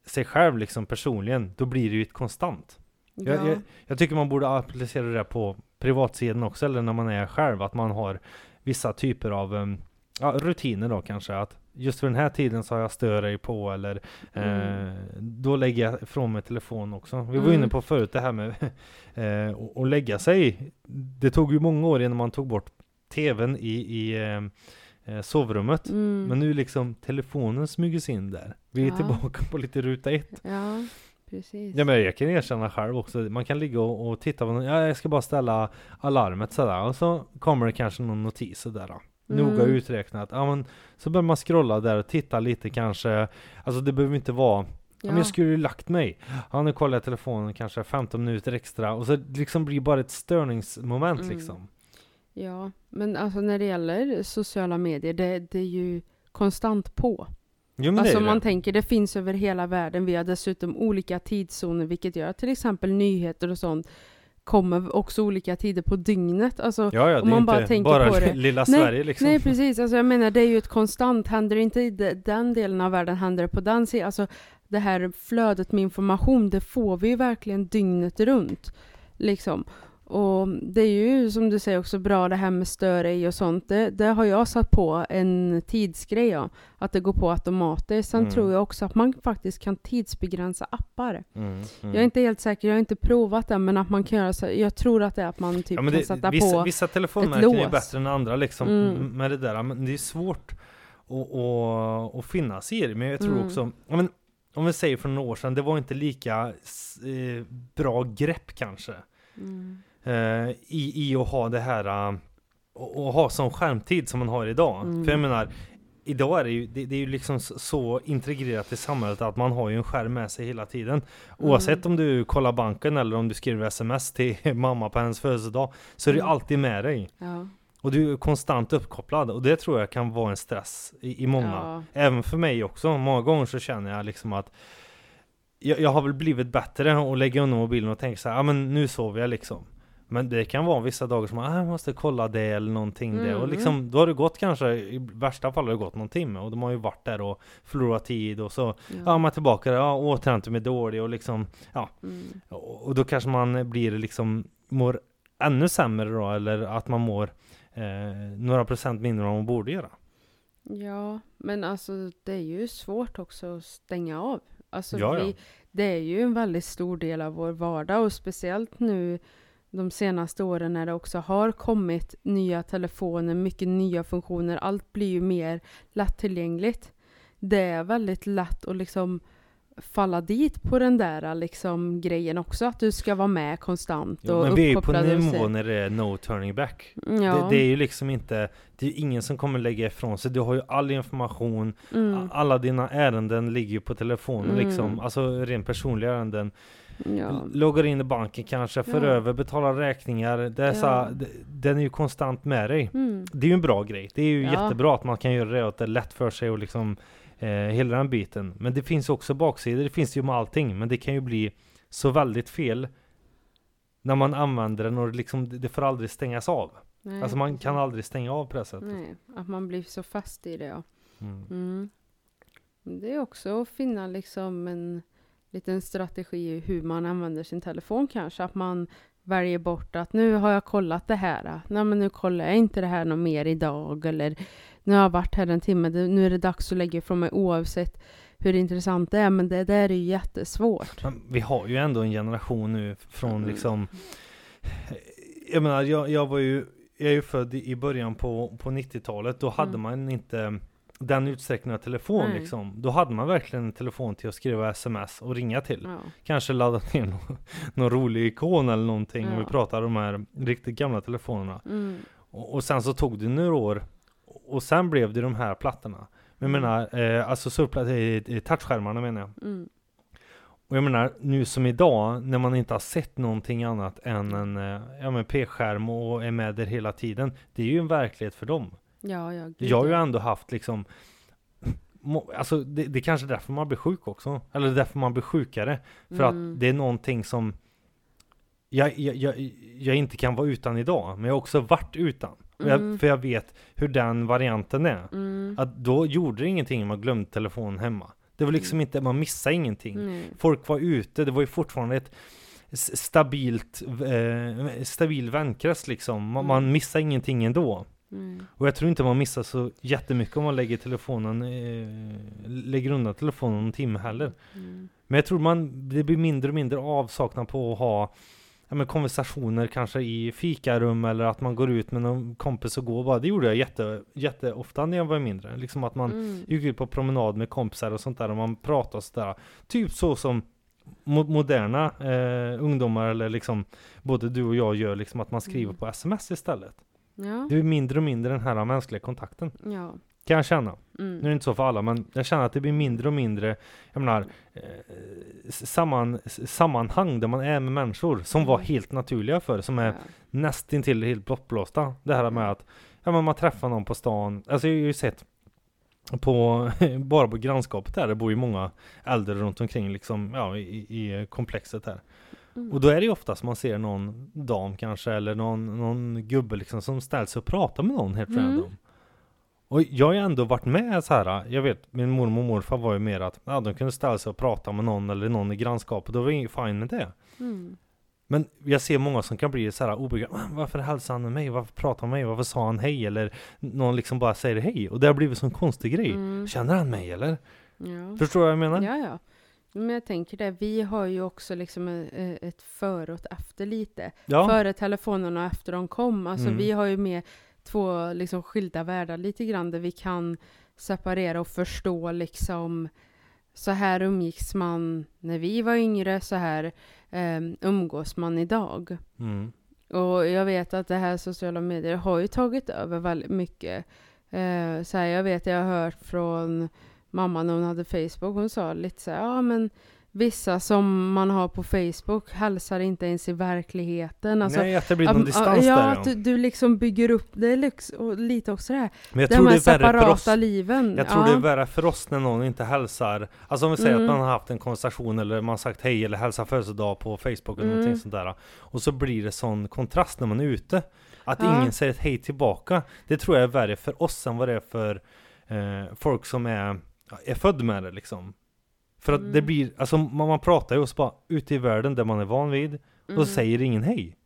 Speaker 1: sig själv liksom personligen, då blir det ju ett konstant. Jag,
Speaker 2: Ja.
Speaker 1: jag, jag tycker man borde applicera det på privatsidan också, eller när man är själv, att man har vissa typer av um, ja, rutiner då kanske. Att just för den här tiden så har jag stör på, eller
Speaker 2: Mm.
Speaker 1: eh, då lägger jag ifrån mig telefon också. Vi var
Speaker 2: Mm.
Speaker 1: inne på förut det här med eh, att- att lägga sig. Det tog ju många år innan man tog bort tvn i, i eh, eh, sovrummet.
Speaker 2: Mm.
Speaker 1: Men nu liksom telefonen smyger sig in där. Vi är
Speaker 2: Ja.
Speaker 1: tillbaka på lite ruta ett.
Speaker 2: Ja, precis.
Speaker 1: Ja men jag kan erkänna själv också, man kan ligga och, och titta på någon, ja jag ska bara ställa alarmet sådär och så kommer det kanske någon notis sådär. Noga
Speaker 2: Mm.
Speaker 1: uträknat, ja men så börjar man scrolla där och titta lite kanske, alltså det behöver inte vara Ja. men jag skulle ju lagt mig. Ja, nu kollar jag telefonen kanske 15 minuter extra och så liksom blir det bara ett störningsmoment
Speaker 2: Mm.
Speaker 1: liksom.
Speaker 2: Ja, men alltså när det gäller sociala medier, det, det är ju konstant på.
Speaker 1: Jo,
Speaker 2: Alltså man
Speaker 1: det.
Speaker 2: tänker, det finns över hela världen. Vi har dessutom olika tidszoner, vilket gör att till exempel nyheter och sånt kommer också olika tider på dygnet. Alltså,
Speaker 1: Ja, ja,
Speaker 2: om man bara tänker
Speaker 1: bara
Speaker 2: på det.
Speaker 1: lilla
Speaker 2: Nej,
Speaker 1: Sverige liksom.
Speaker 2: Nej precis, alltså jag menar det är ju ett konstant, händer det inte i de- den delen av världen händer det på den sidan. Alltså det här flödet med information, det får vi ju verkligen dygnet runt. Liksom. Och det är ju som du säger också bra det här med störa i och sånt. Det, det har jag satt på en tidsgrej ja, att det går på automatiskt. Sen
Speaker 1: Mm.
Speaker 2: tror jag också att man faktiskt kan tidsbegränsa appar.
Speaker 1: Mm, mm.
Speaker 2: Jag är inte helt säker, jag har inte provat det, men att man kan göra så. Jag tror att det är att man typ
Speaker 1: Ja, men
Speaker 2: kan
Speaker 1: det,
Speaker 2: sätta
Speaker 1: vissa,
Speaker 2: på
Speaker 1: vissa telefonmärken är bättre än andra liksom
Speaker 2: Mm.
Speaker 1: med det där. Men det är svårt att, att, att finna sig i det. Men jag tror
Speaker 2: Mm.
Speaker 1: också, men, om vi säger för några år sedan, det var inte lika eh, bra grepp kanske.
Speaker 2: Mm.
Speaker 1: Eh, i, I att ha det här, eh, och, ha sån skärmtid som man har idag.
Speaker 2: Mm.
Speaker 1: För jag menar, idag är det ju, det, det är ju liksom så, integrerat i samhället att man har ju en skärm med sig hela tiden. Oavsett
Speaker 2: Mm.
Speaker 1: om du kollar banken eller om du skriver sms till mamma på hennes födelsedag, så är
Speaker 2: Mm.
Speaker 1: alltid med dig.
Speaker 2: Ja.
Speaker 1: Och du är konstant uppkopplad och det tror jag kan vara en stress i, i många.
Speaker 2: Ja.
Speaker 1: Även för mig också. Många gånger så känner jag liksom att jag, jag har väl blivit bättre och lägga undan mobilen och tänka så här, ja men nu sover jag liksom. Men det kan vara vissa dagar som man, ah, måste kolla det eller någonting det. Och
Speaker 2: Mm.
Speaker 1: liksom, då har det gått kanske, i värsta fall har det gått någon timme och de har ju varit där och förlorat tid och så, ja,
Speaker 2: Ja.
Speaker 1: man är tillbaka, ja, återhämtar mig dålig och liksom,
Speaker 2: Mm.
Speaker 1: och då kanske man blir liksom, mår ännu sämre då, eller att man mår eh, några procent mindre än man borde göra.
Speaker 2: Ja, men alltså det är ju svårt också att stänga av. Alltså
Speaker 1: Ja, ja.
Speaker 2: vi, det är ju en väldigt stor del av vår vardag och speciellt nu de senaste åren när det också har kommit nya telefoner, mycket nya funktioner. Allt blir ju mer lättillgängligt. Det är väldigt lätt att liksom falla dit på den där liksom grejen också, att du ska vara med konstant
Speaker 1: Ja,
Speaker 2: och
Speaker 1: men vi är ju på nivå när det är no turning back.
Speaker 2: Ja.
Speaker 1: Det, det är ju liksom inte, det är ju ingen som kommer lägga ifrån sig. Du har ju all information,
Speaker 2: mm.
Speaker 1: alla dina ärenden ligger ju på telefonen
Speaker 2: Mm.
Speaker 1: liksom. Alltså rent personliga ärenden.
Speaker 2: Ja.
Speaker 1: Loggar in i banken kanske, för
Speaker 2: Ja.
Speaker 1: över, betalar räkningar. Det är
Speaker 2: Ja.
Speaker 1: den är ju konstant med dig.
Speaker 2: Mm.
Speaker 1: Det är ju en bra grej. Det är ju jättebra att man kan göra det och att det är lätt för sig och liksom eh, hela den biten. Men det finns också baksidor, det finns ju med allting. Men det kan ju bli så väldigt fel när man använder den och det liksom, det får aldrig stängas av.
Speaker 2: Nej,
Speaker 1: Alltså man kan aldrig stänga av på det sättet.
Speaker 2: Nej, att man blir så fast i det. Ja.
Speaker 1: Mm.
Speaker 2: Mm. Det är också att finna liksom en liten strategi i hur man använder sin telefon kanske. Att man väljer bort att nu har jag kollat det här. Nej men nu kollar jag inte det här något mer idag. Eller nu har jag varit här en timme. Nu är det dags att lägga ifrån mig oavsett hur intressant det är. Men det där är ju jättesvårt.
Speaker 1: Men vi har ju ändå en generation nu från
Speaker 2: Mm.
Speaker 1: liksom Jag menar, jag, jag var ju Jag är ju född i i början på, på 90-talet Då hade
Speaker 2: Mm.
Speaker 1: man inte den utsträckningen av telefon
Speaker 2: Nej.
Speaker 1: liksom Då hade man verkligen en telefon till att skriva sms och ringa till
Speaker 2: Ja.
Speaker 1: Kanske ladda ner någon, någon rolig ikon eller någonting Om vi
Speaker 2: Ja.
Speaker 1: pratar om de här riktigt gamla telefonerna
Speaker 2: Mm.
Speaker 1: och, och sen så tog det några år Och sen blev det de här plattorna Men jag
Speaker 2: Mm.
Speaker 1: menar, eh, alltså surfplat- eh, eh, touchskärmarna menar jag
Speaker 2: Mm.
Speaker 1: och jag menar, nu som idag, när man inte har sett någonting annat än en eh, ja, men p-skärm och är med där hela tiden. Det är ju en verklighet för dem.
Speaker 2: Ja, ja, gud,
Speaker 1: Jag har ju ändå haft liksom Alltså det, det är kanske är därför man blir sjuk också. Eller därför man blir sjukare. För
Speaker 2: Mm.
Speaker 1: att det är någonting som jag, jag, jag, jag inte kan vara utan idag. Men jag har också varit utan.
Speaker 2: Mm.
Speaker 1: Jag, för jag vet hur den varianten är.
Speaker 2: Mm.
Speaker 1: Att då gjorde det ingenting om man glömde telefonen hemma. Det var liksom inte, man missade ingenting. Folk var ute, det var ju fortfarande ett stabilt, eh, stabil vänkrets liksom. Man,
Speaker 2: Mm.
Speaker 1: man missar ingenting ändå.
Speaker 2: Mm.
Speaker 1: Och jag tror inte man missar så jättemycket om man lägger telefonen, eh, lägger undan telefonen en timme heller.
Speaker 2: Mm.
Speaker 1: Men jag tror man, det blir mindre och mindre avsaknad på att ha ja, men konversationer kanske i fikarum eller att man går ut med någon kompis och går bara. Det gjorde jag jätte, jätteofta när jag var mindre. Liksom att man
Speaker 2: Mm.
Speaker 1: gick ut på promenad med kompisar och sånt där och man pratade och sådär. Typ så som mo- moderna eh, ungdomar eller liksom både du och jag gör liksom att man skriver
Speaker 2: Mm.
Speaker 1: på sms istället.
Speaker 2: Ja.
Speaker 1: Det är mindre och mindre den här mänskliga kontakten.
Speaker 2: ja.
Speaker 1: Kan jag känna.
Speaker 2: Mm.
Speaker 1: Nu är det inte så för alla, men jag känner att det blir mindre och mindre, jag menar, eh, samman, sammanhang där man är med människor som var
Speaker 2: Mm.
Speaker 1: helt naturliga för som är
Speaker 2: Ja.
Speaker 1: nästintill helt bortblåsta. Det här med att ja, men man träffar någon på stan. Alltså jag har ju sett på, bara på grannskapet där, det bor ju många äldre runt omkring liksom, ja, i, i komplexet här.
Speaker 2: Mm.
Speaker 1: Och då är det ju oftast man ser någon dam kanske, eller någon, någon gubbe liksom som ställs och pratar med någon helt
Speaker 2: Mm.
Speaker 1: random. Och jag har ju ändå varit med så här. jag vet min mormor och morfar var ju mer att ja, de kunde ställa sig och prata med någon eller någon i grannskapet, då var det inget fine med det.
Speaker 2: Mm.
Speaker 1: Men jag ser många som kan bli så här obekväma. "Ah, Varför hälsar han med mig? Varför pratar han med mig? Varför sa han hej? Eller någon liksom bara säger hej. Och det har blivit en sån konstig grej.
Speaker 2: Mm.
Speaker 1: Känner han mig eller?
Speaker 2: Ja.
Speaker 1: Förstår du vad jag menar?
Speaker 2: Ja, ja. Men jag tänker det, vi har ju också liksom e- ett före och ett efter lite.
Speaker 1: Ja.
Speaker 2: Före telefonerna och efter de kom. Alltså
Speaker 1: Mm.
Speaker 2: vi har ju med två liksom skilda världar lite grann där vi kan separera och förstå liksom så här umgicks man när vi var yngre, så här um, umgås man idag.
Speaker 1: Mm.
Speaker 2: Och jag vet att det här sociala medier har ju tagit över väldigt mycket. Eh, så här, jag vet, jag har hört från mamma när hon hade Facebook, hon sa lite så här, ja men vissa som man har på Facebook hälsar inte ens i verkligheten. Alltså,
Speaker 1: Nej, att det blir någon distans
Speaker 2: ja,
Speaker 1: där
Speaker 2: att du, du liksom bygger upp det och lite också det här.
Speaker 1: Men jag
Speaker 2: de
Speaker 1: tror det
Speaker 2: här
Speaker 1: är värre för oss.
Speaker 2: separata liven.
Speaker 1: Jag tror
Speaker 2: ja.
Speaker 1: det är värre för oss när någon inte hälsar. Alltså om vi säger
Speaker 2: Mm.
Speaker 1: att man har haft en konversation eller man har sagt hej eller hälsar födelsedag på Facebook eller
Speaker 2: Mm.
Speaker 1: någonting sånt där. Och så blir det sån kontrast när man är ute. Att
Speaker 2: Ja.
Speaker 1: ingen säger ett hej tillbaka. Det tror jag är värre för oss än vad det är för eh, folk som är, är född med det liksom. För att det
Speaker 2: Mm.
Speaker 1: blir, alltså man, man pratar ju och så bara ute i världen där man är van vid och
Speaker 2: Mm.
Speaker 1: säger ingen hej.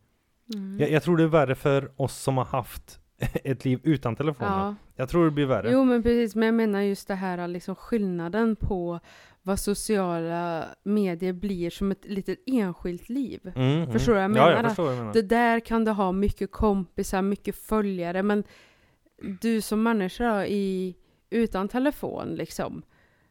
Speaker 2: Mm.
Speaker 1: Jag, jag tror det är värre för oss som har haft ett liv utan telefoner.
Speaker 2: Ja.
Speaker 1: Jag tror det blir värre.
Speaker 2: Jo men precis, men jag menar just det här liksom skillnaden på vad sociala medier blir som ett litet enskilt liv.
Speaker 1: Mm,
Speaker 2: Förstår du vad jag
Speaker 1: Ja,
Speaker 2: menar?
Speaker 1: jag förstår vad jag menar.
Speaker 2: Det där kan du ha mycket kompisar, mycket följare, men du som människa i, utan telefon liksom,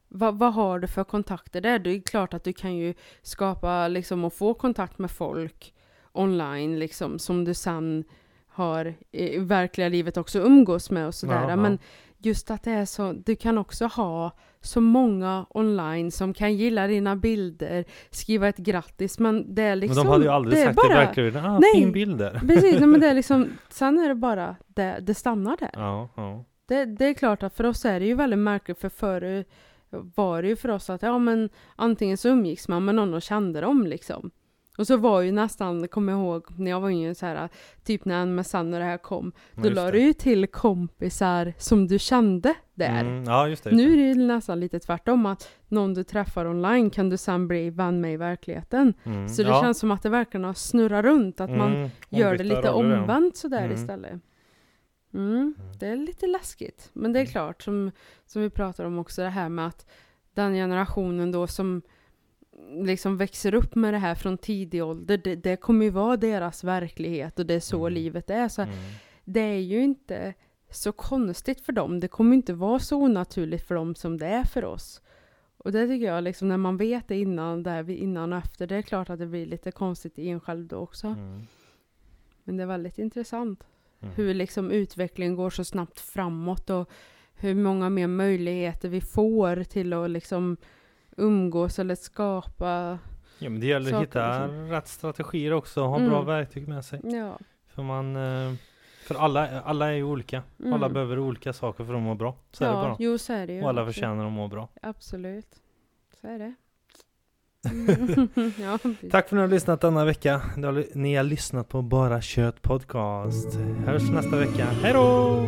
Speaker 2: vad, vad har du för kontakter där? Det är klart att du kan ju skapa liksom och få kontakt med folk online liksom som du sen har i verkliga livet också umgås med och sådär.
Speaker 1: Ja, ja.
Speaker 2: Men just att det är så, du kan också ha så många online som kan gilla dina bilder, skriva ett grattis, men det är liksom...
Speaker 1: men de hade ju aldrig
Speaker 2: det
Speaker 1: sagt
Speaker 2: bara,
Speaker 1: det verkligen. Ah,
Speaker 2: Nej.
Speaker 1: fin bild där.
Speaker 2: Precis, men det är liksom, sen är det bara, det, det stannar där.
Speaker 1: Ja, ja.
Speaker 2: Det, det är klart att för oss är det ju väldigt märkligt, för förr var det ju för oss att ja men antingen så umgicks man med någon och kände dem liksom. Och så var ju nästan, kommer jag ihåg, när jag var yngre så här, typ när MSN och det här kom, då la du ju till kompisar som du kände där.
Speaker 1: Mm, ja, just det. just
Speaker 2: Nu är det nästan lite tvärtom, att någon du träffar online kan du sen bli vän med i verkligheten.
Speaker 1: Mm,
Speaker 2: Så det
Speaker 1: ja.
Speaker 2: känns som att det verkligen har snurrat runt, att man
Speaker 1: Mm,
Speaker 2: gör det lite
Speaker 1: roller,
Speaker 2: omvänt sådär
Speaker 1: Mm.
Speaker 2: istället. Mm, det är lite läskigt. Men det är klart, som, som vi pratar om också, det här med att den generationen då som liksom växer upp med det här från tidig ålder, det, det kommer ju vara deras verklighet och det är så
Speaker 1: Mm.
Speaker 2: livet är. Så
Speaker 1: Mm.
Speaker 2: det är ju inte så konstigt för dem. Det kommer inte vara så onaturligt för dem som det är för oss. Och det tycker jag, liksom, när man vet det innan, där vi, innan och efter, det är klart att det blir lite konstigt i en själv då också.
Speaker 1: Mm.
Speaker 2: Men det är väldigt intressant
Speaker 1: Mm.
Speaker 2: hur liksom utvecklingen går så snabbt framåt och hur många mer möjligheter vi får till att liksom umgås eller skapa.
Speaker 1: Ja, men det gäller att hitta
Speaker 2: liksom.
Speaker 1: rätt strategier också, ha bra
Speaker 2: Mm.
Speaker 1: verktyg med sig.
Speaker 2: Ja.
Speaker 1: För man, eh, för alla, alla är ju olika.
Speaker 2: Mm.
Speaker 1: Alla behöver olika saker för att må bra. Så är det
Speaker 2: ja,
Speaker 1: bara.
Speaker 2: jo så är det ju.
Speaker 1: Och alla förtjänar att må bra.
Speaker 2: Absolut. Så är det. Mm. ja,
Speaker 1: Tack för att ni har lyssnat denna vecka. Ni har lyssnat på Bara Kött Podcast. Hörs nästa vecka. Hej då!